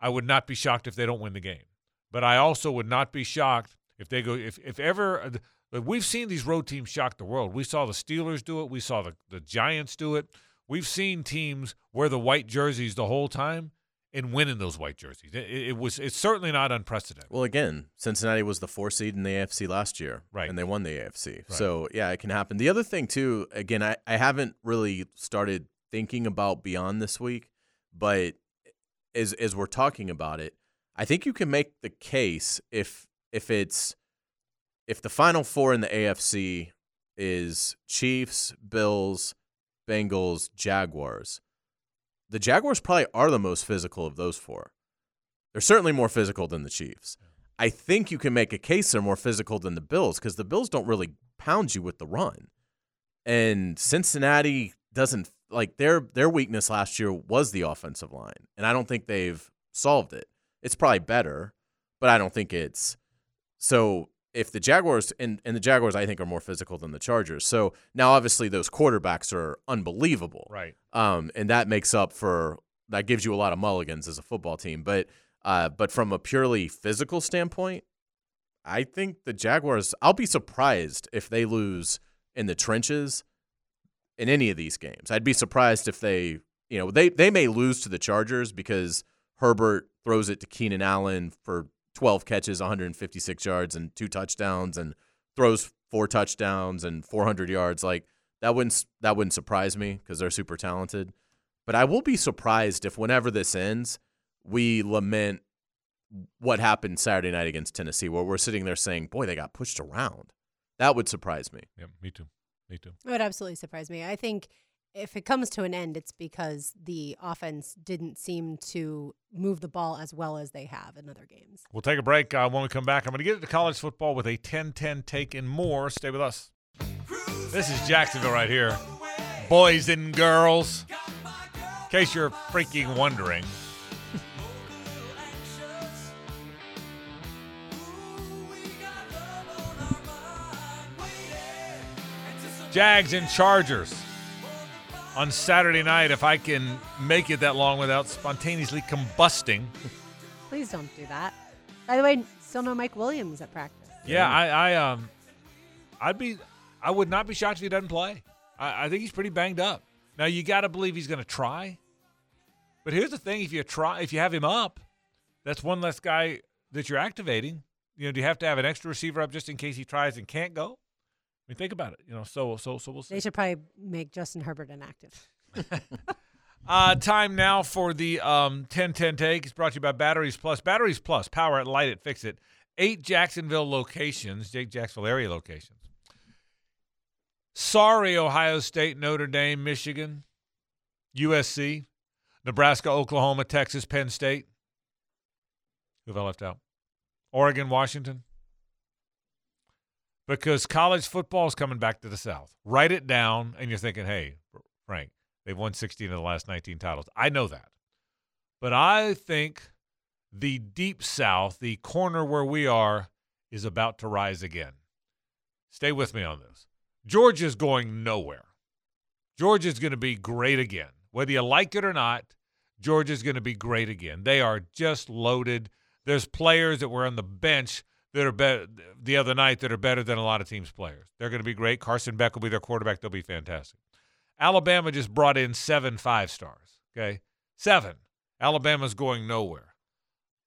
I would not be shocked if they don't win the game, but I also would not be shocked if they go if if ever. uh, We've seen these road teams shock the world. We saw the Steelers do it. We saw the the Giants do it. We've seen teams wear the white jerseys the whole time and win in those white jerseys. It, it, was it's certainly not unprecedented. Well, again, Cincinnati was the four seed in the AFC last year, Right. And they won the AFC. So yeah, it can happen. The other thing too, again, I, I haven't really started thinking about beyond this week, but as as we're talking about it, I think you can make the case if if it's if the final four in the AFC is Chiefs, Bills, Bengals, Jaguars. The Jaguars probably are the most physical of those four. They're certainly more physical than the Chiefs. I think you can make a case they're more physical than the Bills because the Bills don't really pound you with the run. And Cincinnati doesn't like their their weakness last year was the offensive line. And I don't think they've solved it. It's probably better, but I don't think it's so if the Jaguars and, and the Jaguars I think are more physical than the Chargers. So now obviously those quarterbacks are unbelievable. Right. Um, and that makes up for that gives you a lot of mulligans as a football team. But uh, but from a purely physical standpoint, I think the Jaguars. I'll be surprised if they lose in the trenches in any of these games. I'd be surprised if they, you know, they they may lose to the Chargers because Herbert throws it to Keenan Allen for 12 catches, 156 yards, and two touchdowns, and throws four touchdowns and 400 yards. Like that wouldn't that wouldn't surprise me because they're super talented. But I will be surprised if whenever this ends, we lament what happened Saturday night against Tennessee, where we're sitting there saying, "Boy, they got pushed around." That would surprise me. Yeah. Me too. Me too. It would absolutely surprise me. I think if it comes to an end, it's because the offense didn't seem to move the ball as well as they have in other games. We'll take a break. Uh, when we come back, I'm going to get into college football with a 10 10 take and more. Stay with us. This is Jacksonville right here. Boys and girls. In case you're freaking wondering, Jags and Chargers on Saturday night if I can make it that long without spontaneously combusting. Please don't do that. By the way, still no Mike Williams at practice. Yeah, I, I um, I'd be, I would not be shocked if he doesn't play. I, I think he's pretty banged up. Now you got to believe he's going to try. But here's the thing: if you try, if you have him up, that's one less guy that you're activating. You know, do you have to have an extra receiver up just in case he tries and can't go? I mean, think about it. You know, so so so we'll see. They should probably make Justin Herbert inactive. Uh, time now for the um, 10-10 take. It's brought to you by Batteries Plus. Batteries Plus, power it, light it, fix it. Eight Jacksonville locations, Jake Jacksonville area locations. Sorry, Ohio State, Notre Dame, Michigan, USC, Nebraska, Oklahoma, Texas, Penn State. Who have I left out? Oregon, Washington. Because college football is coming back to the South. Write it down, and you're thinking, hey, Frank, they've won 16 of the last 19 titles. I know that. But I think the deep South, the corner where we are, is about to rise again. Stay with me on this. Georgia's going nowhere. Georgia's going to be great again. Whether you like it or not, Georgia's going to be great again. They are just loaded. There's players that were on the bench that are better the other night that are better than a lot of teams' players. They're going to be great. Carson Beck will be their quarterback. They'll be fantastic. Alabama just brought in seven five stars. Okay, seven. Alabama's going nowhere.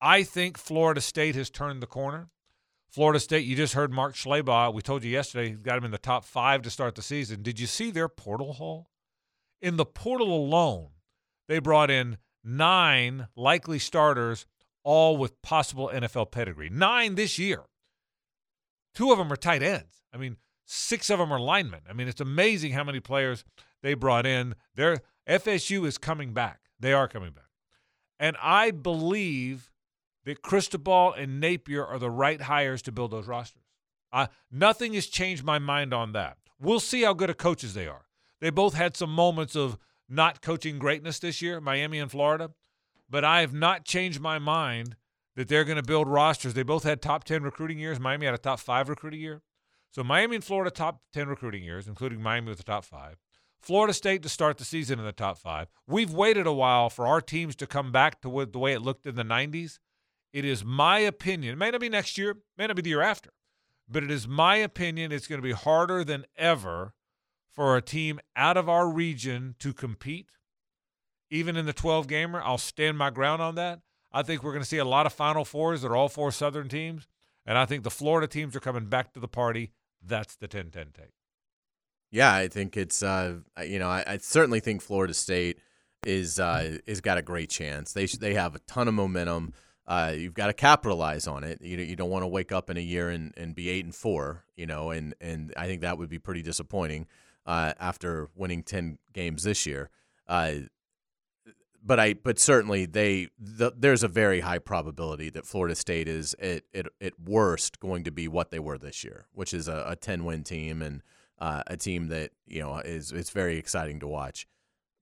I think Florida State has turned the corner. Florida State, you just heard Mark Schlabach. We told you yesterday, he got him in the top five to start the season. Did you see their portal haul? In the portal alone, they brought in nine likely starters, all with possible NFL pedigree. Nine this year. Two of them are tight ends. I mean, six of them are linemen. I mean, it's amazing how many players they brought in. Their FSU is coming back. They are coming back. And I believe that Cristobal and Napier are the right hires to build those rosters. Uh, nothing has changed my mind on that. We'll see how good of coaches they are. They both had some moments of not coaching greatness this year, Miami and Florida, but I have not changed my mind that they're going to build rosters. They both had top 10 recruiting years. Miami had a top five recruiting year. So Miami and Florida top 10 recruiting years, including Miami with the top five. Florida State to start the season in the top five. We've waited a while for our teams to come back to the way it looked in the 90s. It is my opinion, it may not be next year, may not be the year after, but it is my opinion it's going to be harder than ever for a team out of our region to compete. Even in the 12 gamer, I'll stand my ground on that. I think we're going to see a lot of Final Fours that are all four Southern teams. And I think the Florida teams are coming back to the party. That's the 10 10 take. Yeah, I think it's uh, you know I, I, certainly think Florida State is uh, is got a great chance. They they have a ton of momentum. Uh, you've got to capitalize on it. You you don't want to wake up in a year and, and be eight and four. You know, and and I think that would be pretty disappointing uh, after winning ten games this year. Uh, but I but certainly they the, there's a very high probability that Florida State is at, at, at worst going to be what they were this year, which is a, a ten win team and uh, a team that you know is it's very exciting to watch.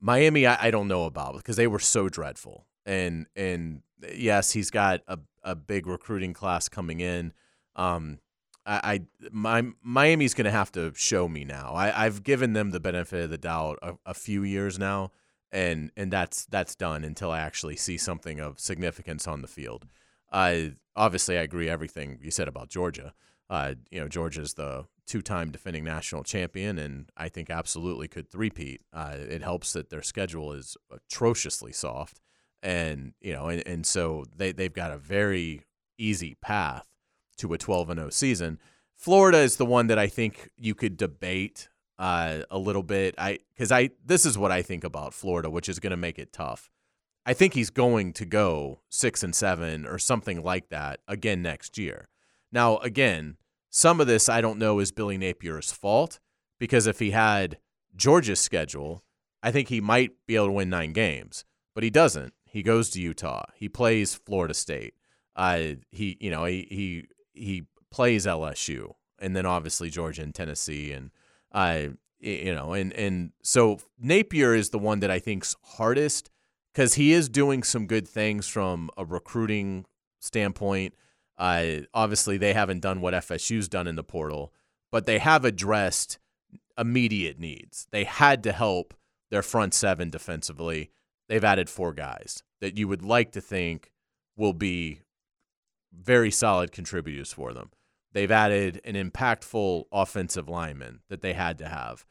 Miami, I, I don't know about because they were so dreadful, and and yes, he's got a, a big recruiting class coming in. Um, I, I my Miami's going to have to show me now. I, I've given them the benefit of the doubt a, a few years now, and and that's that's done until I actually see something of significance on the field. Uh, obviously, I agree everything you said about Georgia. Uh, you know, Georgia's the two-time defending national champion, and I think absolutely could threepeat. Uh, it helps that their schedule is atrociously soft, and you know, and, and so they they've got a very easy path to a 12 and 0 season. Florida is the one that I think you could debate uh, a little bit. I because I this is what I think about Florida, which is going to make it tough. I think he's going to go six and seven or something like that again next year. Now, again, some of this I don't know is Billy Napier's fault because if he had Georgia's schedule, I think he might be able to win nine games, but he doesn't. He goes to Utah. He plays Florida State. Uh, he you know he he he plays LSU, and then obviously Georgia and Tennessee, and uh, you know, and and so Napier is the one that I think's hardest because he is doing some good things from a recruiting standpoint. Uh, obviously, they haven't done what FSU's done in the portal, but they have addressed immediate needs. They had to help their front seven defensively. They've added four guys that you would like to think will be very solid contributors for them. They've added an impactful offensive lineman that they had to have.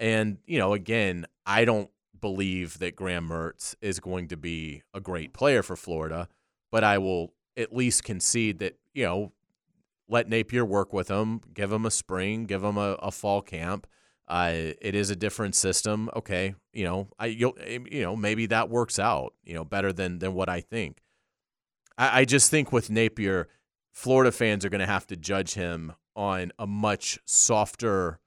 And, you know, again, I don't believe that Graham Mertz is going to be a great player for Florida, but I will at least concede that, you know, let Napier work with him, give him a spring, give him a, a fall camp. Uh, it is a different system. Okay, you know, I you you know maybe that works out. You know, better than than what I think. I, I just think with Napier, Florida fans are going to have to judge him on a much softer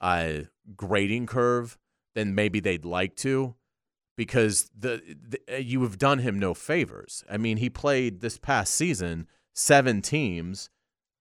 uh, grading curve than maybe they'd like to because the, the, uh, you have done him no favors. I mean, he played this past season seven teams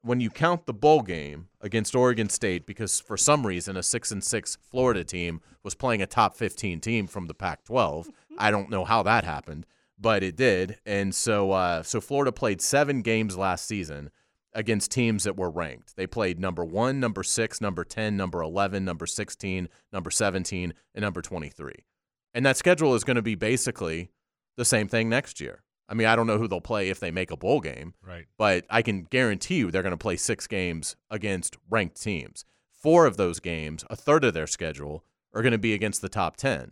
when you count the bowl game against Oregon State, because for some reason a six and six Florida team was playing a top fifteen team from the Pac-12. I don't know how that happened, but it did. And so, uh, so Florida played seven games last season against teams that were ranked. They played number one, number six, number ten, number eleven, number sixteen, number seventeen, and number twenty-three. And that schedule is going to be basically the same thing next year. I mean, I don't know who they'll play if they make a bowl game. Right. But I can guarantee you they're going to play six games against ranked teams. Four of those games, a third of their schedule, are going to be against the top 10.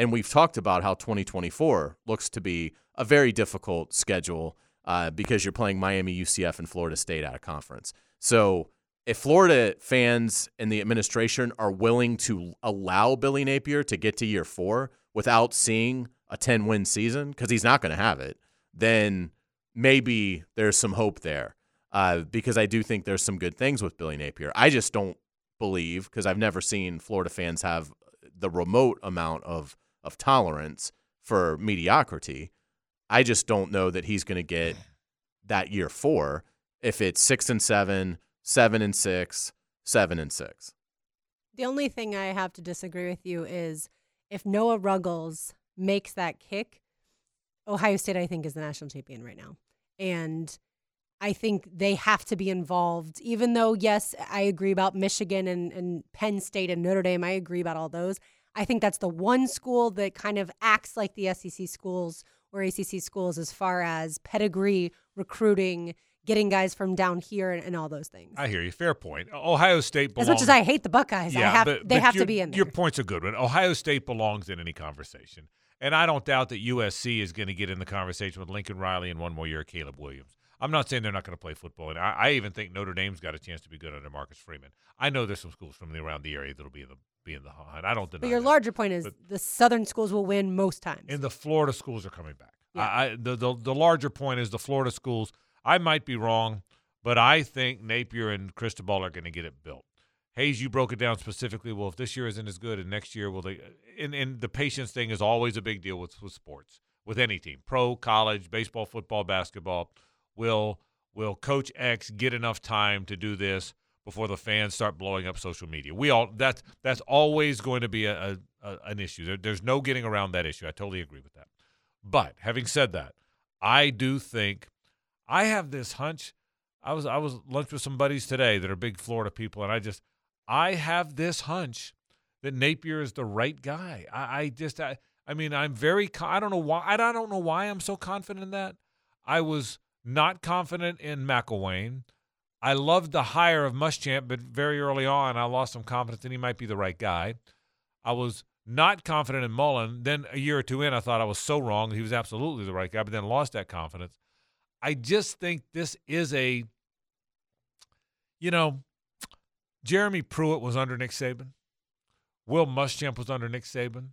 And we've talked about how 2024 looks to be a very difficult schedule uh, because you're playing Miami, UCF, and Florida State out of conference. So if Florida fans and the administration are willing to allow Billy Napier to get to year four without seeing a 10 win season, because he's not going to have it, then maybe there's some hope there. Uh, because I do think there's some good things with Billy Napier. I just don't believe because I've never seen Florida fans have the remote amount of of tolerance for mediocrity. I just don't know that he's going to get that year four if it's six and seven, seven and six, seven and six. The only thing I have to disagree with you is if Noah Ruggles makes that kick, Ohio State, I think, is the national champion right now. And I think they have to be involved, even though, yes, I agree about Michigan and, and Penn State and Notre Dame. I agree about all those. I think that's the one school that kind of acts like the SEC schools or ACC schools as far as pedigree, recruiting, getting guys from down here, and, and all those things. I hear you. Fair point. Ohio State belongs. As much as I hate the Buckeyes, I have, but, they but have your, to be in there. Your point's a good one. Ohio State belongs in any conversation. And I don't doubt that USC is going to get in the conversation with Lincoln Riley and one more year of Caleb Williams. I'm not saying they're not going to play football, and I, I, even think Notre Dame's got a chance to be good under Marcus Freeman. I know there's some schools from the, around the area that'll be in the be in the hunt. I don't deny. But your that. larger point is But- the Southern schools will win most times. And the Florida schools are coming back. Yeah. I, I the, the the larger point is the Florida schools. I might be wrong, but I think Napier and Cristobal are going to get it built. Hayes, you broke it down specifically. Well, if this year isn't as good, and next year will they? And, and the patience thing is always a big deal with with sports, with any team, pro, college, baseball, football, basketball. Will will Coach X get enough time to do this before the fans start blowing up social media? We all that's that's always going to be a, a, a an issue. There, there's no getting around that issue. I totally agree with that. But having said that, I do think I have this hunch. I was I was lunch with some buddies today that are big Florida people, and I just I have this hunch that Napier is the right guy. I, I just I, I mean I'm very I don't know why I don't know why I'm so confident in that. I was not confident in McElwain. I loved the hire of Muschamp, but very early on I lost some confidence that he might be the right guy. I was not confident in Mullen. Then a year or two in, I thought I was so wrong. He was absolutely the right guy, but then lost that confidence. I just think this is a, you know, Jeremy Pruitt was under Nick Saban. Will Muschamp was under Nick Saban.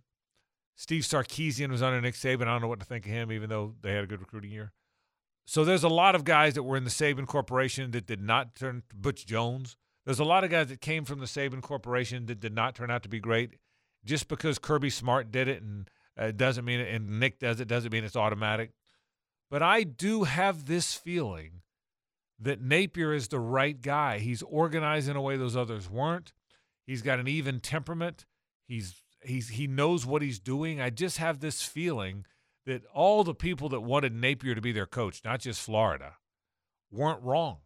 Steve Sarkisian was under Nick Saban. I don't know what to think of him, even though they had a good recruiting year. So there's a lot of guys that were in the Saban Corporation that did not turn Butch Jones. There's a lot of guys that came from the Saban Corporation that did not turn out to be great. Just because Kirby Smart did it and uh, doesn't mean it, and Nick does it doesn't mean it's automatic. But I do have this feeling that Napier is the right guy. He's organized in a way those others weren't. He's got an even temperament. He's he's he knows what he's doing. I just have this feeling that all the people that wanted Napier to be their coach, not just Florida, weren't wrong.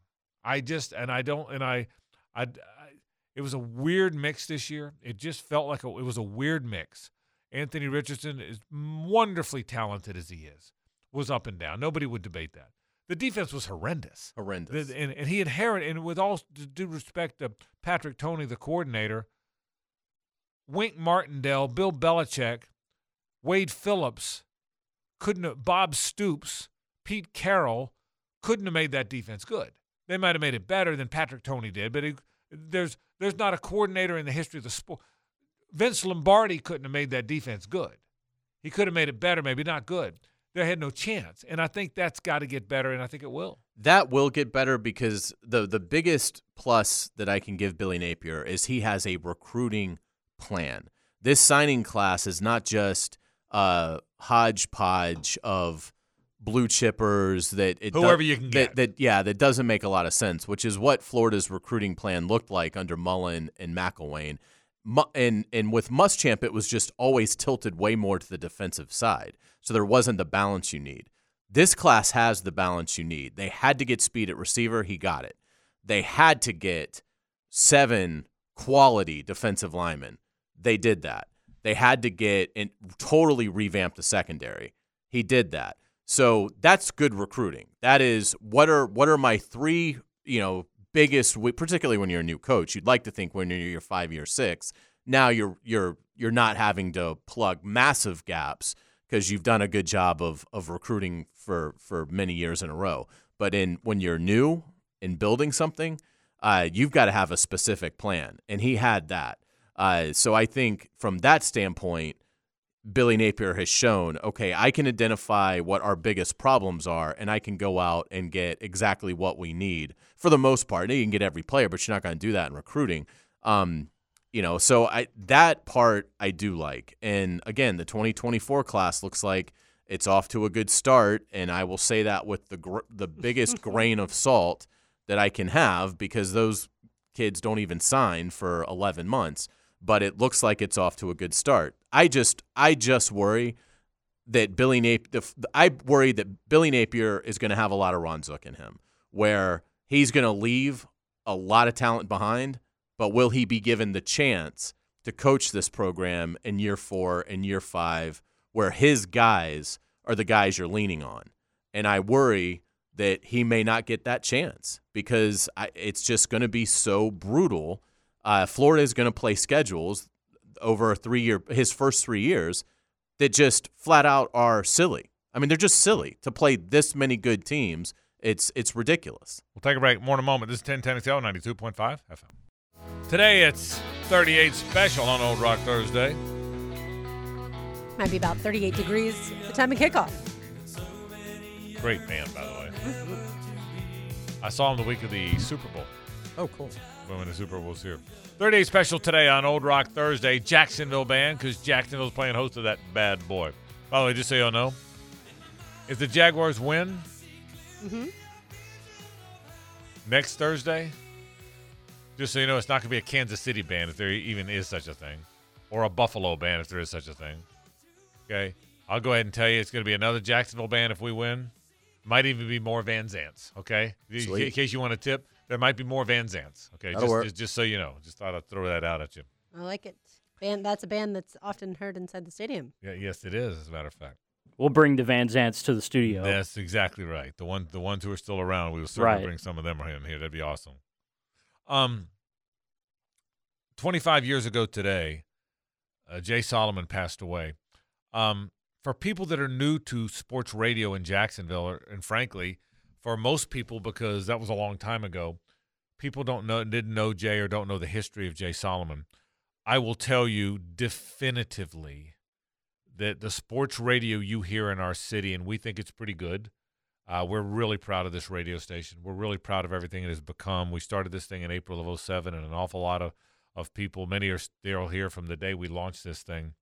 I just and I don't and I I, I it was a weird mix this year. It just felt like a, it was a weird mix. Anthony Richardson, is wonderfully talented as he is, was up and down. Nobody would debate that. The defense was horrendous. Horrendous. The- And, and he inherited, and with all due respect to Patrick Toney, the coordinator, Wink Martindale, Bill Belichick, Wade Phillips, couldn't have, Bob Stoops, Pete Carroll couldn't have made that defense good. They might have made it better than Patrick Toney did, but it, there's there's not a coordinator in the history of the sport. Vince Lombardi couldn't have made that defense good. He could have made it better, maybe not good. They had no chance, and I think that's got to get better, and I think it will. That will get better because the the biggest plus that I can give Billy Napier is he has a recruiting plan. This signing class is not just a hodgepodge of blue chippers that it Whoever do- you can get. that yeah that doesn't make a lot of sense, which is what Florida's recruiting plan looked like under Mullen and McElwain. Mu- and and with Muschamp, it was just always tilted way more to the defensive side, so there wasn't the balance you need. This class has the balance you need. They had to get speed at receiver, he got it. They had to get seven quality defensive linemen. They did that. They had to get and totally revamp the secondary. He did that. So that's good recruiting. That is what are what are my three, you know, biggest particularly when you're a new coach. You'd like to think when you're your 5 year 6, now you're you're you're not having to plug massive gaps because you've done a good job of of recruiting for for many years in a row. But in when you're new in building something, uh, you've got to have a specific plan, and he had that. Uh, so I think from that standpoint, Billy Napier has shown, okay, I can identify what our biggest problems are, and I can go out and get exactly what we need for the most part. Now, you can get every player, but you're not going to do that in recruiting. Um, you know, so I that part I do like. And again, the 2024 class looks like it's off to a good start, and I will say that with the gr- the biggest grain of salt that I can have because those kids don't even sign for 11 months but it looks like it's off to a good start. I just I just worry that Billy Napier I worry that Billy Napier is going to have a lot of Ron Zook in him where he's going to leave a lot of talent behind, but will he be given the chance to coach this program in year 4 and year 5 where his guys are the guys you're leaning on? And I worry that he may not get that chance because I, it's just going to be so brutal uh, Florida is going to play schedules over a three year, his first three years, that just flat out are silly. I mean, they're just silly to play this many good teams. It's it's ridiculous. We'll take a break. More in a moment. This is 1010 XL 92.5 FM. Today it's 38 special on Old Rock Thursday. Might be about 38 degrees at the time of kickoff. Great band, by the way. I saw him the week of the Super Bowl. Oh, cool. When the Super Bowl's here. 38 special today on Old Rock Thursday. Jacksonville band because Jacksonville's playing host to that bad boy. By the way, just so y'all know, if the Jaguars win mm-hmm. next Thursday, just so you know, it's not going to be a Kansas City band if there even is such a thing, or a Buffalo band if there is such a thing. Okay, I'll go ahead and tell you it's going to be another Jacksonville band if we win. Might even be more Van Zants. Okay, in case you want to tip, there might be more Van Zants. Okay, That'll just, work. just just so you know, just thought I'd throw that out at you. I like it. Band that's a band that's often heard inside the stadium. Yeah, yes, it is. As a matter of fact, We'll bring the Van Zants to the studio. that's exactly right. The one, the ones who are still around, we will certainly Right. bring some of them in here. That'd be awesome. Um, twenty-five years ago today, uh, Jay Solomon passed away. Um, for people that are new to sports radio in Jacksonville, or, and frankly, for most people, because that was a long time ago, people don't know, didn't know Jay or don't know the history of Jay Solomon. I will tell you definitively that the sports radio you hear in our city, and we think it's pretty good. Uh, we're really proud of this radio station. We're really proud of everything it has become. We started this thing in April of 07, and an awful lot of, of people, many are still here from the day we launched this thing.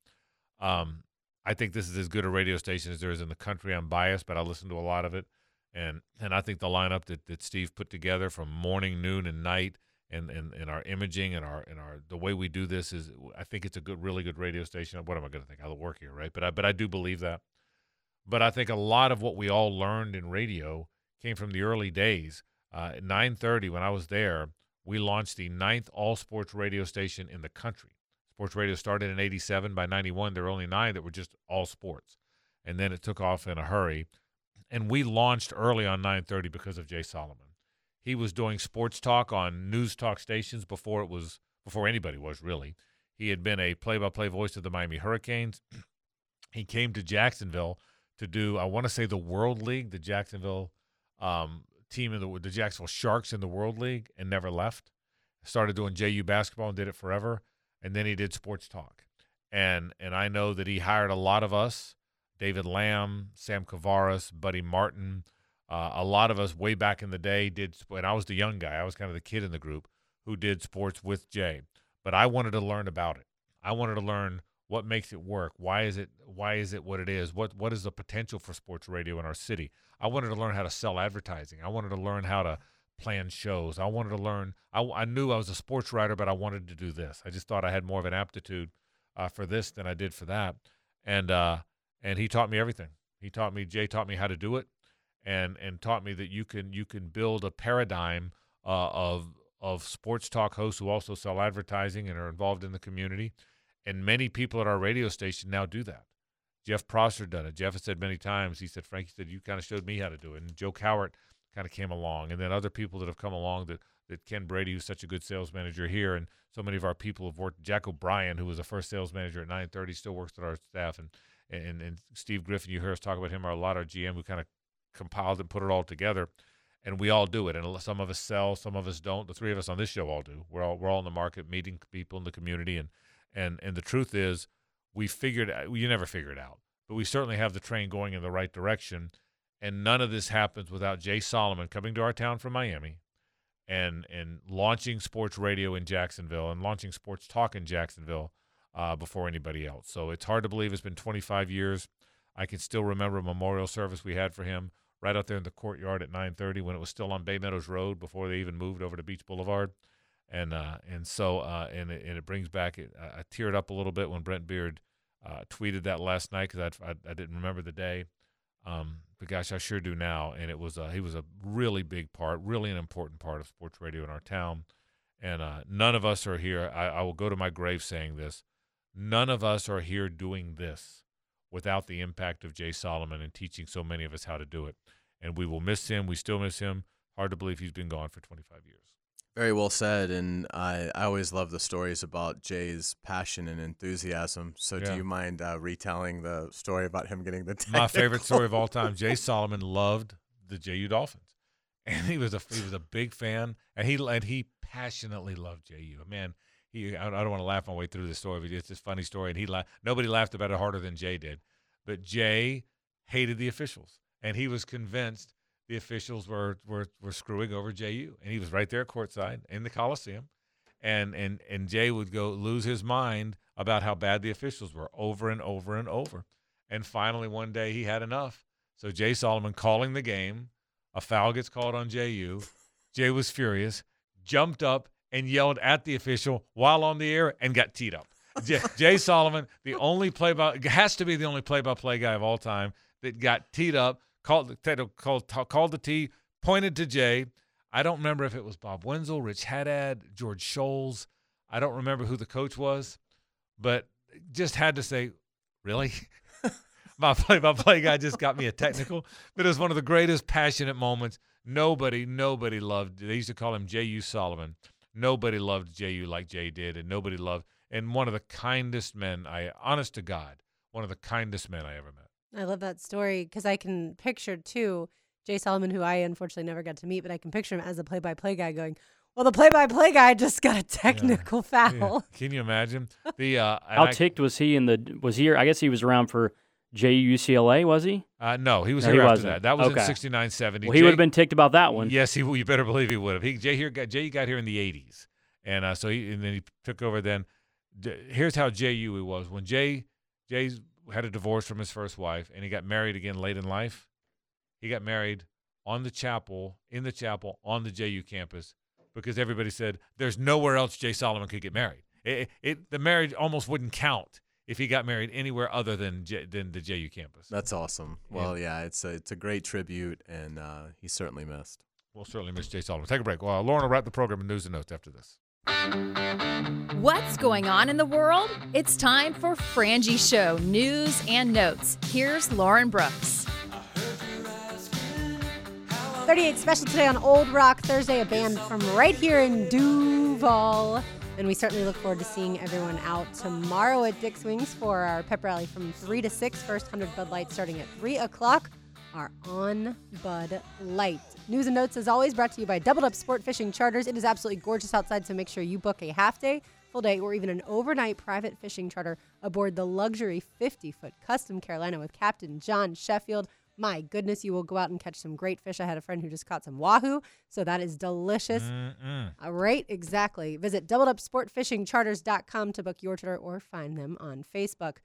Um, I think this is as good a radio station as there is in the country. I'm biased, but I listen to a lot of it. And and I think the lineup that, that Steve put together from morning, noon, and night, and, and, and our imaging and our and our the way we do this is I think it's a good, really good radio station. What am I going to think? I'll work here, right? But I but I do believe that. But I think a lot of what we all learned in radio came from the early days. Uh, at 9:30 when I was there, we launched the ninth all sports radio station in the country. Sports radio started in 87. By 91, there were only nine that were just all sports. And then it took off in a hurry. And we launched early on 930 because of Jay Solomon. He was doing sports talk on news talk stations before it was before anybody was really. He had been a play-by-play voice of the Miami Hurricanes. he came to Jacksonville to do I want to say the World League, the Jacksonville um, team in the the Jacksonville Sharks in the World League, and never left. Started doing JU basketball and did it forever, and then he did sports talk. And and I know that he hired a lot of us, David Lamb, Sam Kouvaris, Buddy Martin, uh, a lot of us way back in the day did. And I was the young guy. I was kind of the kid in the group who did sports with Jay. But I wanted to learn about it. I wanted to learn what makes it work why is it why is it what it is what what is the potential for sports radio in our city i wanted to learn how to sell advertising i wanted to learn how to plan shows i wanted to learn i, I knew i was a sports writer but i wanted to do this i just thought i had more of an aptitude uh, for this than i did for that and uh, and he taught me everything he taught me jay taught me how to do it and and taught me that you can you can build a paradigm uh, of of sports talk hosts who also sell advertising and are involved in the community and many people at our radio station now do that. Jeff Prosser done it. Jeff has said many times, he said, Frankie said, you kind of showed me how to do it. And Joe Cowart kind of came along. And then other people that have come along that, that Ken Brady, who's such a good sales manager here, and so many of our people have worked. Jack O'Brien, who was the first sales manager at 930, still works at our staff. And, and, and Steve Griffin, you hear us talk about him, our, a lot of GM who kind of compiled and put it all together. And we all do it. And some of us sell, some of us don't. The three of us on this show all do. We're all, we're all in the market, meeting people in the community and – and and the truth is, we figured you never figure it out, but we certainly have the train going in the right direction. And none of this happens without Jay Solomon coming to our town from Miami, and and launching sports radio in Jacksonville and launching sports talk in Jacksonville uh, before anybody else. So it's hard to believe it's been 25 years. I can still remember a memorial service we had for him right out there in the courtyard at 9:30 when it was still on Bay Meadows Road before they even moved over to Beach Boulevard and uh, and so uh, and it, and it brings back. It, I teared up a little bit when Brent Beard uh, tweeted that last night because I, I, didn't remember the day, um, but gosh, I sure do now. And it was uh, he was a really big part, really an important part of sports radio in our town. And uh, none of us are here. I, I will go to my grave saying this: none of us are here doing this without the impact of Jay Solomon and teaching so many of us how to do it. And we will miss him. We still miss him. Hard to believe he's been gone for 25 years. Very well said, and I, I always love the stories about Jay's passion and enthusiasm. So, Yeah. do you mind uh, retelling the story about him getting the My favorite story of all time. Jay Solomon loved the JU Dolphins, and he was a he was a big fan, and he and he passionately loved JU. Man, he I, don't want to laugh my way through the story, but it's this funny story, and he la- nobody laughed about it harder than Jay did, but Jay hated the officials, and he was convinced the officials were were were screwing over JU, and he was right there courtside in the Coliseum, and and and Jay would go lose his mind about how bad the officials were over and over and over. And finally, one day he had enough. So Jay Solomon calling the game, a foul gets called on JU. Jay was furious, jumped up and yelled at the official while on the air and got teed up. Jay, Jay Solomon, the only play by has to be the only play by play guy of all time that got teed up, called called called the tee, pointed to Jay. I don't remember if it was Bob Wenzel, Rich Haddad, George Scholz. I don't remember who the coach was, but just had to say, really? my play-by-play guy just got me a technical, but it was one of the greatest passionate moments. Nobody, nobody loved. They used to call him J.U. Solomon. Nobody loved J.U. like Jay did, and nobody loved. And one of the kindest men I, honest to God, one of the kindest men I ever met. I love that story because I can picture too Jay Solomon, who I unfortunately never got to meet, but I can picture him as a play-by-play guy going, "Well, the play-by-play guy just got a technical Yeah. foul." Can you imagine the? Uh, How I- ticked was he in the? Was he? I guess he was around for JUCLA, was he? Uh, no, he was No, here he after wasn't. that. That was in Okay. 69, 70. Well, he would have been ticked about that one. Yes, he. You better believe he would have. He Jay here got Jay got here in the '80s, and uh, so he and then he took over. Then here's how JU he was when Jay Jay had a divorce from his first wife, and he got married again late in life. He got married on the chapel in the chapel on the JU campus because everybody said there's nowhere else Jay Solomon could get married. It, it the marriage almost wouldn't count if he got married anywhere other than J, than the JU campus. That's awesome. Well, yeah, it's a it's a great tribute, and uh, he's certainly missed. We'll certainly miss Jay Solomon. Take a break. Well, Lauren will wrap the program in news and notes after this. What's going on in the world? It's time for Frangie Show news and notes. Here's Lauren Brooks. 38 special today on Old Rock Thursday, a band from right here in Duval. And we certainly look forward to seeing everyone out tomorrow at Dick's Wings for our pep rally from 3 to 6. First 100 Bud Light starting at 3 o'clock are on Bud Light. News and notes, as always, brought to you by Doubled Up Sport Fishing Charters. It is absolutely gorgeous outside, so make sure you book a half day, full day, or even an overnight private fishing charter aboard the luxury 50 foot Custom Carolina with Captain John Sheffield. My goodness, you will go out and catch some great fish. I had a friend who just caught some wahoo, so that is delicious. Mm-mm. All right, exactly. Visit doubledupsportfishingcharters.com to book your charter or find them on Facebook.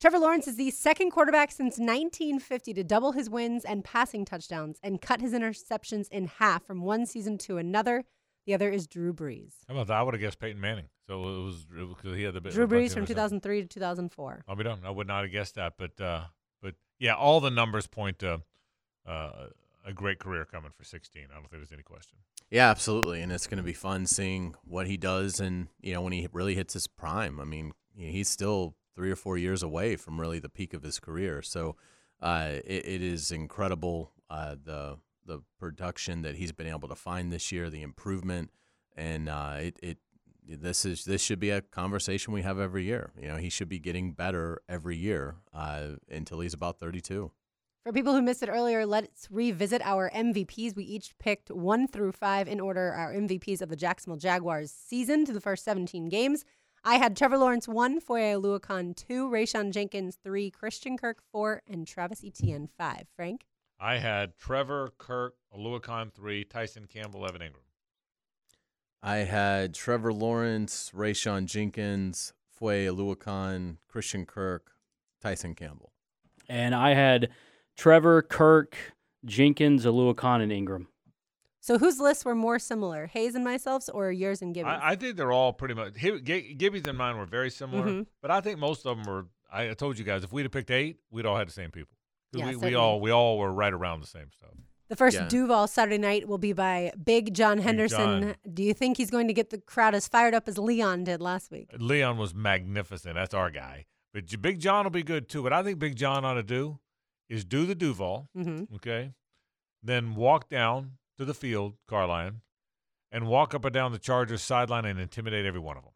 Trevor Lawrence is the second quarterback since 1950 to double his wins and passing touchdowns and cut his interceptions in half from one season to another. The other is Drew Brees. How about that? I would have guessed Peyton Manning. So it was because he had the bit. Drew Brees from 2003 to 2004. I'll be done. I would not have guessed that, but uh, but yeah, all the numbers point to uh, a great career coming for 16. I don't think there's any question. Yeah, absolutely, and it's going to be fun seeing what he does, and you know when he really hits his prime. I mean, he's still three or four years away from really the peak of his career. So uh, it, it is incredible uh, the the production that he's been able to find this year, the improvement, and uh, it, it this is this should be a conversation we have every year. You know, he should be getting better every year uh, until he's about 32. For people who missed it earlier, let's revisit our MVPs. We each picked one through five in order our MVPs of the Jacksonville Jaguars season to the first 17 games. I had Trevor Lawrence one, Foye Oluokun two, Rayshawn Jenkins three, Christian Kirk four, and Travis Etienne five. Frank? I had Trevor, Kirk, Oluokun three, Tyson Campbell, Evan Engram. I had Trevor Lawrence, Rayshawn Jenkins, Foye Oluokun, Christian Kirk, Tyson Campbell. And I had Trevor, Kirk, Jenkins, Oluokun, and Engram. So whose lists were more similar, Hayes and myself's, or yours and Gibby's? I, I think they're all pretty much. Hi- G- Gibby's and mine were very similar, Mhm. but I think most of them were. I I told you guys if we'd have picked eight, we'd all had the same people. Yeah, we, we all we all were right around the same stuff. The first Yeah. Duval Saturday night will be by Big John Henderson. John. Do you think he's going to get the crowd as fired up as Leon did last week? Leon was magnificent. That's our guy. But Big John will be good too. What I think Big John ought to do is do the Duval, Mm-hmm. okay, then walk down to the field, Carlyon, and walk up and down the Chargers sideline and intimidate every one of them.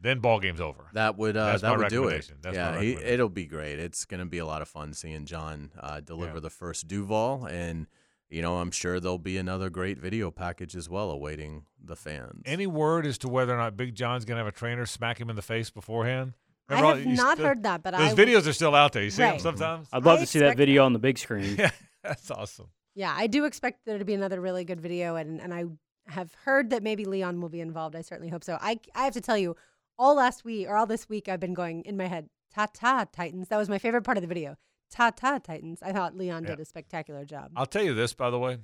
Then ball game's over. That would uh, that would do it. That's yeah, he, it'll be great. It's going to be a lot of fun seeing John uh, deliver Yeah. the first Duval, and you know I'm sure there'll be another great video package as well awaiting the fans. Any word as to whether or not Big John's going to have a trainer smack him in the face beforehand? I Remember all- have you not still- heard that, but Those I videos are still out there. You see Right. them sometimes? I'd love I to see that video that. on the big screen. yeah, that's awesome. Yeah, I do expect there to be another really good video, and, and I have heard that maybe Leon will be involved. I certainly hope so. I, I have to tell you, all last week or all this week, I've been going in my head, ta ta Titans. That was my favorite part of the video. Ta ta Titans. I thought Leon Yeah. did a spectacular job. I'll tell you this, by the way.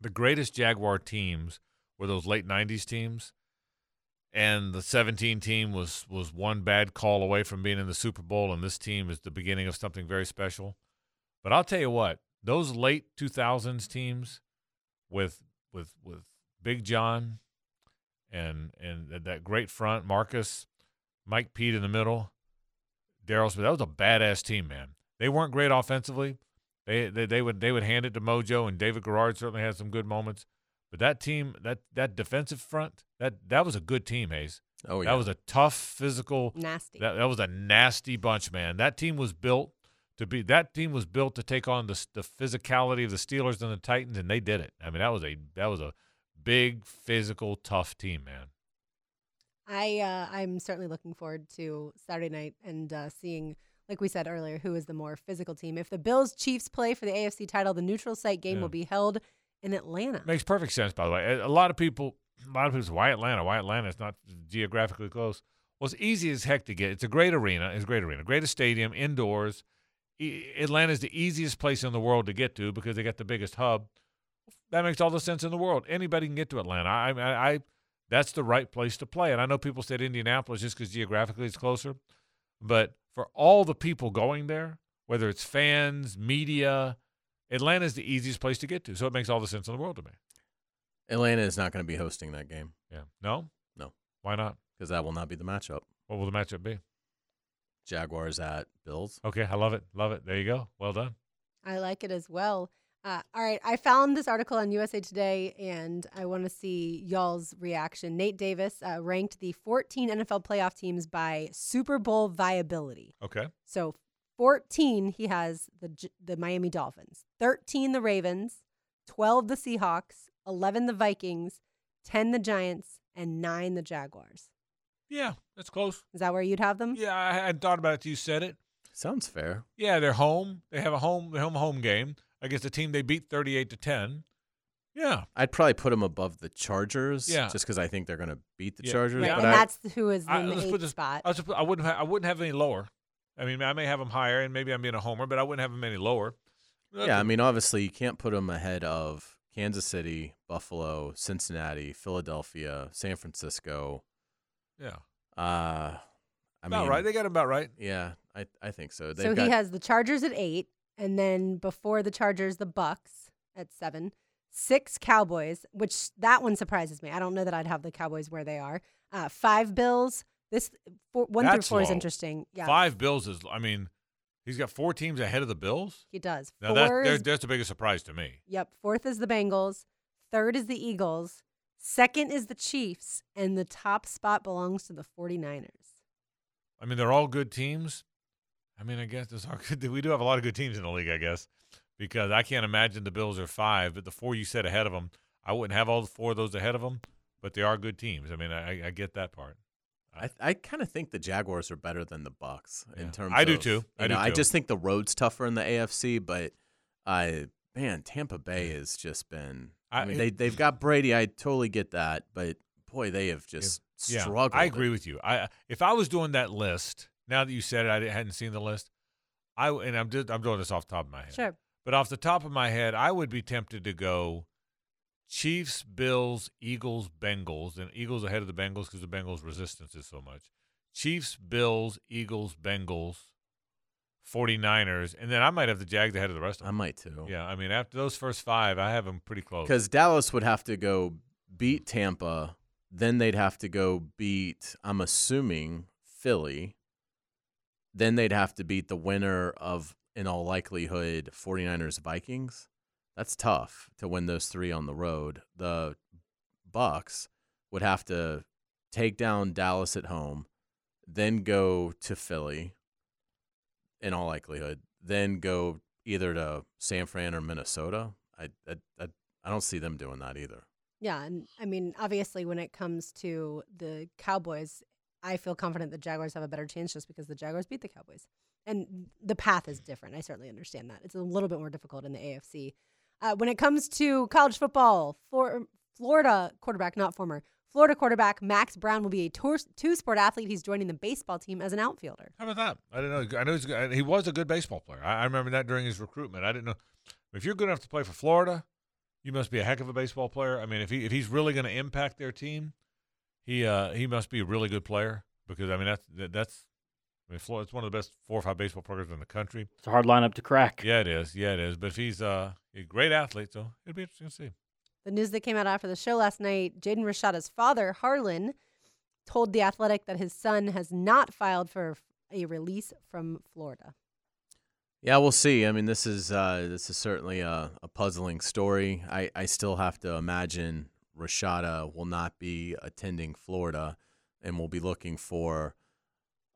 The greatest Jaguar teams were those late '90s teams, and the 17 team was was one bad call away from being in the Super Bowl, and this team is the beginning of something very special. But I'll tell you what, those late 2000s teams with with with Big John and and that great front, Marcus, Mike Pete in the middle, Daryl Smith. That was a badass team, man. They weren't great offensively. They, they they would they would hand it to Mojo, and David Garrard certainly had some good moments. But that team, that that defensive front, that that was a good team, Hayes. oh yeah, That was a tough, physical. Nasty. That that was a nasty bunch, man. That team was built to be. That team was built to take on the the physicality of the Steelers and the Titans, and they did it. I mean, that was a that was a big, physical, tough team, man. I uh, I'm certainly looking forward to Saturday night and uh, seeing, like we said earlier, who is the more physical team. If the Bills Chiefs play for the AFC title, the neutral site game Yeah. will be held in Atlanta. Makes perfect sense, by the way. A lot of people, a lot of people say, "Why Atlanta? Why Atlanta? It's not geographically close." Well, it's easy as heck to get. It's a great arena. It's a great arena, greatest stadium, indoors. E- Atlanta's the easiest place in the world to get to because they got the biggest hub. That makes all the sense in the world. Anybody can get to Atlanta. I, I, I that's the right place to play. And I know people said Indianapolis just because geographically it's closer, but for all the people going there, whether it's fans, media, Atlanta's the easiest place to get to. So it makes all the sense in the world to me. Atlanta is not going to be hosting that game Yeah. No. No. Why not? because that will not be the matchup. What will the matchup be? Jaguars at Bills. Okay, I love it. Love it. There you go. Well done. I like it as well. Uh, all right, I found this article on USA Today, and I want to see y'all's reaction. Nate Davis uh, ranked the 14 NFL playoff teams by Super Bowl viability. Okay. So 14, he has the the Miami Dolphins, 13 the Ravens, 12 the Seahawks, 11 the Vikings, 10 the Giants, and nine the Jaguars. Yeah, that's close. Is that where you'd have them? Yeah, I hadn't thought about it you said it. Sounds fair. Yeah, they're home. They have a home home home game against a team they beat thirty eight to ten. Yeah. I'd probably put them above the Chargers. Yeah. Just because I think they're going to beat the Yeah. Chargers. Right, Yeah, but and I, that's who is in I- the let's put eighth this- spot. I, was, I wouldn't ha- I wouldn't have any lower. I mean, I may have them higher, and maybe I'm being a homer, but I wouldn't have them any lower. yeah, I mean, obviously, you can't put them ahead of Kansas City, Buffalo, Cincinnati, Philadelphia, San Francisco. yeah, Uh, I about mean, right. They got it about right. Yeah, I I think so. They've so got, he has the Chargers at eight, and then before the Chargers, the Bucks at seven, six Cowboys, which that one surprises me. I don't know that I'd have the Cowboys where they are. Uh, five Bills. This four, one That's through four is interesting. Yeah, Five Bills is. I mean, he's got four teams ahead of the Bills. he does. Now that Four there- is, that's the biggest surprise to me. yep. Fourth is the Bengals. Third is the Eagles. Second is the Chiefs, and the top spot belongs to the 49ers. I mean, they're all good teams. I mean, I guess there's all good. We do have a lot of good teams in the league, I guess, because I can't imagine the Bills are five, but the four you said ahead of them, I wouldn't have all four of those ahead of them, but they are good teams. I mean, I, I get that part. I, I kind of think the Jaguars are better than the Bucks Yeah. in terms. I do of- too. I do know, I just think the road's tougher in the AFC, but I man, Tampa Bay has just been. I, I- mean, they they've got Brady. I totally get that, but boy, they have just struggled. I agree with you. I if I was doing that list, now that you said it, I hadn't seen the list. I and I'm just I'm doing this off the top of my head. Sure. But off the top of my head, I would be tempted to go Chiefs, Bills, Eagles, Bengals, and Eagles ahead of the Bengals because the Bengals' resistance is so much. Chiefs, Bills, Eagles, Bengals, 49ers, and then I might have the Jags ahead of the rest of I might too. Yeah, I mean, after those first five, I have them pretty close. Because Dallas would have to go beat Tampa, then they'd have to go beat. I'm assuming Philly. Then they'd have to beat the winner of, in all likelihood, 49ers Vikings. That's tough to win those three on the road. The Bucks would have to take down Dallas at home, then go to Philly, in all likelihood, then go either to San Fran or Minnesota. I I, I, I don't see them doing that either. Yeah, and I mean, obviously, when it comes to the Cowboys, I feel confident the Jaguars have a better chance just because the Jaguars beat the Cowboys, and the path is different. I certainly understand that it's a little bit more difficult in the AFC. Uh, when it comes to college football, for Florida quarterback, not former Florida quarterback Max Brown will be a two-sport athlete. He's joining the baseball team as an outfielder. How about that? I didn't know. I know he's, he was a good baseball player. I, I remember that during his recruitment. I didn't know if you're good enough to play for Florida, you must be a heck of a baseball player. I mean, if he if he's really going to impact their team, he uh, he must be a really good player because I mean that's that, that's I mean Florida, it's one of the best four or five baseball programs in the country. It's a hard lineup to crack. Yeah, it is. Yeah, it is. But if he's uh, a great athlete, so it'd be interesting to see. The news that came out after the show last night Jaden Rashada's father, Harlan, told The Athletic that his son has not filed for a release from Florida. Yeah, we'll see. I mean, this is uh, this is certainly a, a puzzling story. I, I still have to imagine Rashada will not be attending Florida, and will be looking for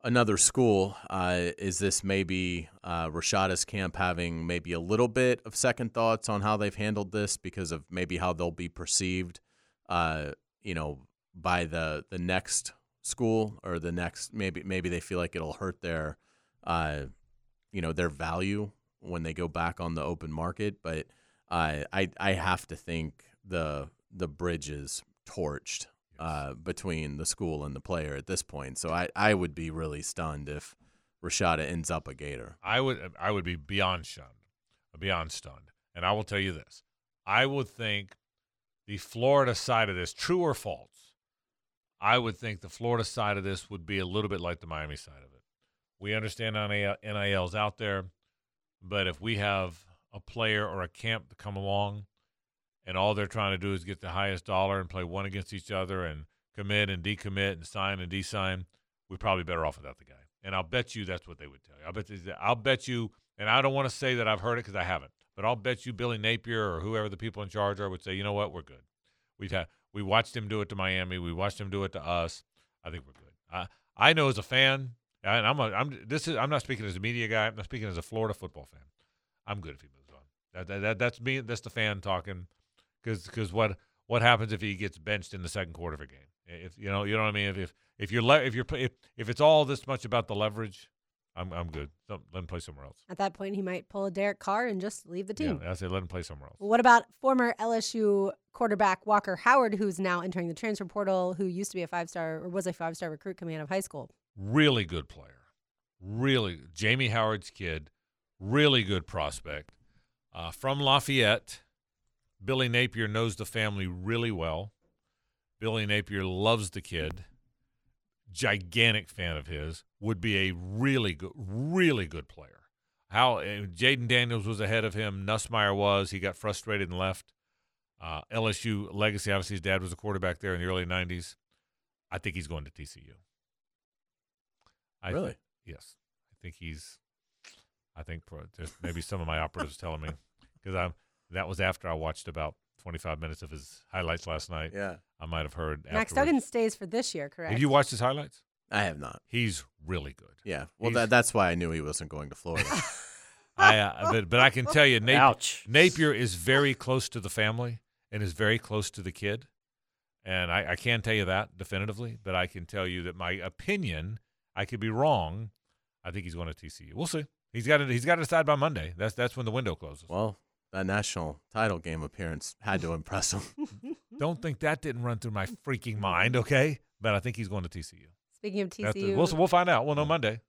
another school. Uh, is this maybe uh, Rashada's camp having maybe a little bit of second thoughts on how they've handled this because of maybe how they'll be perceived, uh, you know, by the the next school or the next maybe maybe they feel like it'll hurt their uh, you know their value when they go back on the open market. But uh, I I have to think the the bridges torched uh, between the school and the player at this point. So I, I would be really stunned if Rashada ends up a Gator. I would I would be beyond stunned, beyond stunned. And I will tell you this: I would think the Florida side of this, true or false, I would think the Florida side of this would be a little bit like the Miami side of it. We understand NIL's out there, but if we have a player or a camp to come along and all they're trying to do is get the highest dollar and play one against each other and commit and decommit and sign and de-sign, we're probably better off without the guy. And I'll bet you that's what they would tell you. I'll bet you, I'll bet you, and I don't want to say that I've heard it because I haven't, but I'll bet you Billy Napier or whoever the people in charge are would say, you know what, we're good. We've had we watched him do it to Miami. We watched him do it to us. I think we're good. I I know as a fan, and I'm a, I'm this is I'm not speaking as a media guy. I'm not speaking as a Florida football fan. I'm good if he moves on. That, that, that that's me. That's the fan talking. Because because what what happens if he gets benched in the second quarter of a game? If you know you know what I mean. If if, if you're le- if you're if, if it's all this much about the leverage, I'm I'm good. So, let him play somewhere else. At that point, he might pull a Derek Carr and just leave the team. Yeah, I say let him play somewhere else. What about former LSU quarterback Walker Howard, who's now entering the transfer portal, who used to be a five star or was a five star recruit coming out of high school? Really good player. Really, Jamie Howard's kid. Really good prospect. Uh, from Lafayette. Billy Napier knows the family really well. Billy Napier loves the kid. Gigantic fan of his. Would be a really good, really good player. How uh, Jayden Daniels was ahead of him. Nussmeier was. He got frustrated and left. Uh, LSU legacy. Obviously, his dad was a quarterback there in the early '90s. I think he's going to TCU. I Really? yes, I think he's. I think pro, there's maybe some of my operatives telling me because I'm. That was after I watched about 25 minutes of his highlights last night. Yeah. I might have heard. Max afterwards. Duggan stays for this year, correct? Have you watched his highlights? I have not. He's really good. Yeah. Well, that, that's why I knew he wasn't going to Florida. I, uh, but, but I can tell you, Napier, Ouch. Napier is very close to the family and is very close to the kid. And I, I can tell you that definitively, but I can tell you that my opinion, I could be wrong. I think he's going to TCU. We'll see. He's got to he's got to decide by Monday. That's that's when the window closes. well, that national title game appearance had to impress him. Don't think that didn't run through my freaking mind, okay? But I think he's going to TCU. Speaking of That's the- TCU, we'll we'll find out. We'll know Monday.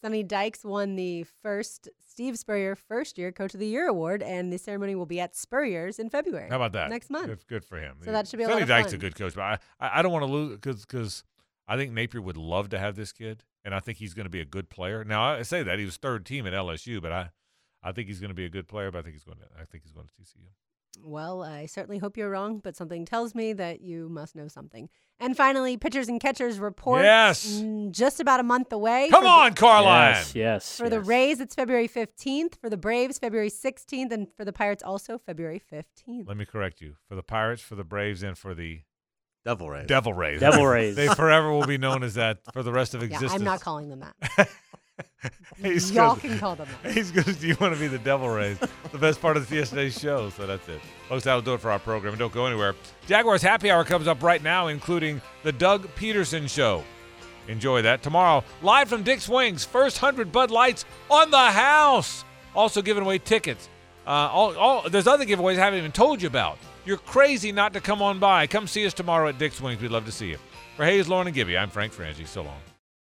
Sonny Dykes won the first Steve Spurrier First Year Coach of the Year award, and the ceremony will be at Spurrier's in February. How about that? Next month. Good, good for him. So that should be a Sonny lot of Dykes fun. a good coach, but I, I, I don't want to lose because I think Napier would love to have this kid, and I think he's going to be a good player. Now I say that he was third team at LSU, but I, I think he's going to be a good player. But I think he's going to I think he's going to TCU. Well, I certainly hope you're wrong, but something tells me that you must know something. And finally, pitchers and catchers report. Yes. just about a month away. Come For the- on, Carlyon. Yes, yes. For the. Rays, it's February 15th. For the Braves, February 16th. And for the Pirates, also February 15th. Let me correct you. For the Pirates, for the Braves, and for the Devil Rays. Devil Rays. Devil Rays. they forever will be known as that for the rest of Yeah, existence. I'm not calling them that. He's Y'all good. can call them that. He's Do You want to be the Devil Rays, the best part of the yesterday's show. So that's it, folks. That'll do it for our program. Don't go anywhere. Jaguars Happy Hour comes up right now, including the Doug Pederson Show. Enjoy that tomorrow. Live from Dick's Wings, first hundred Bud Lights on the house. Also giving away tickets. Uh, all, all, there's other giveaways I haven't even told you about. You're crazy not to come on by. Come see us tomorrow at Dick's Wings. We'd love to see you. For Hayes, Lauren, and Gibby, I'm Frank Frangie. So long.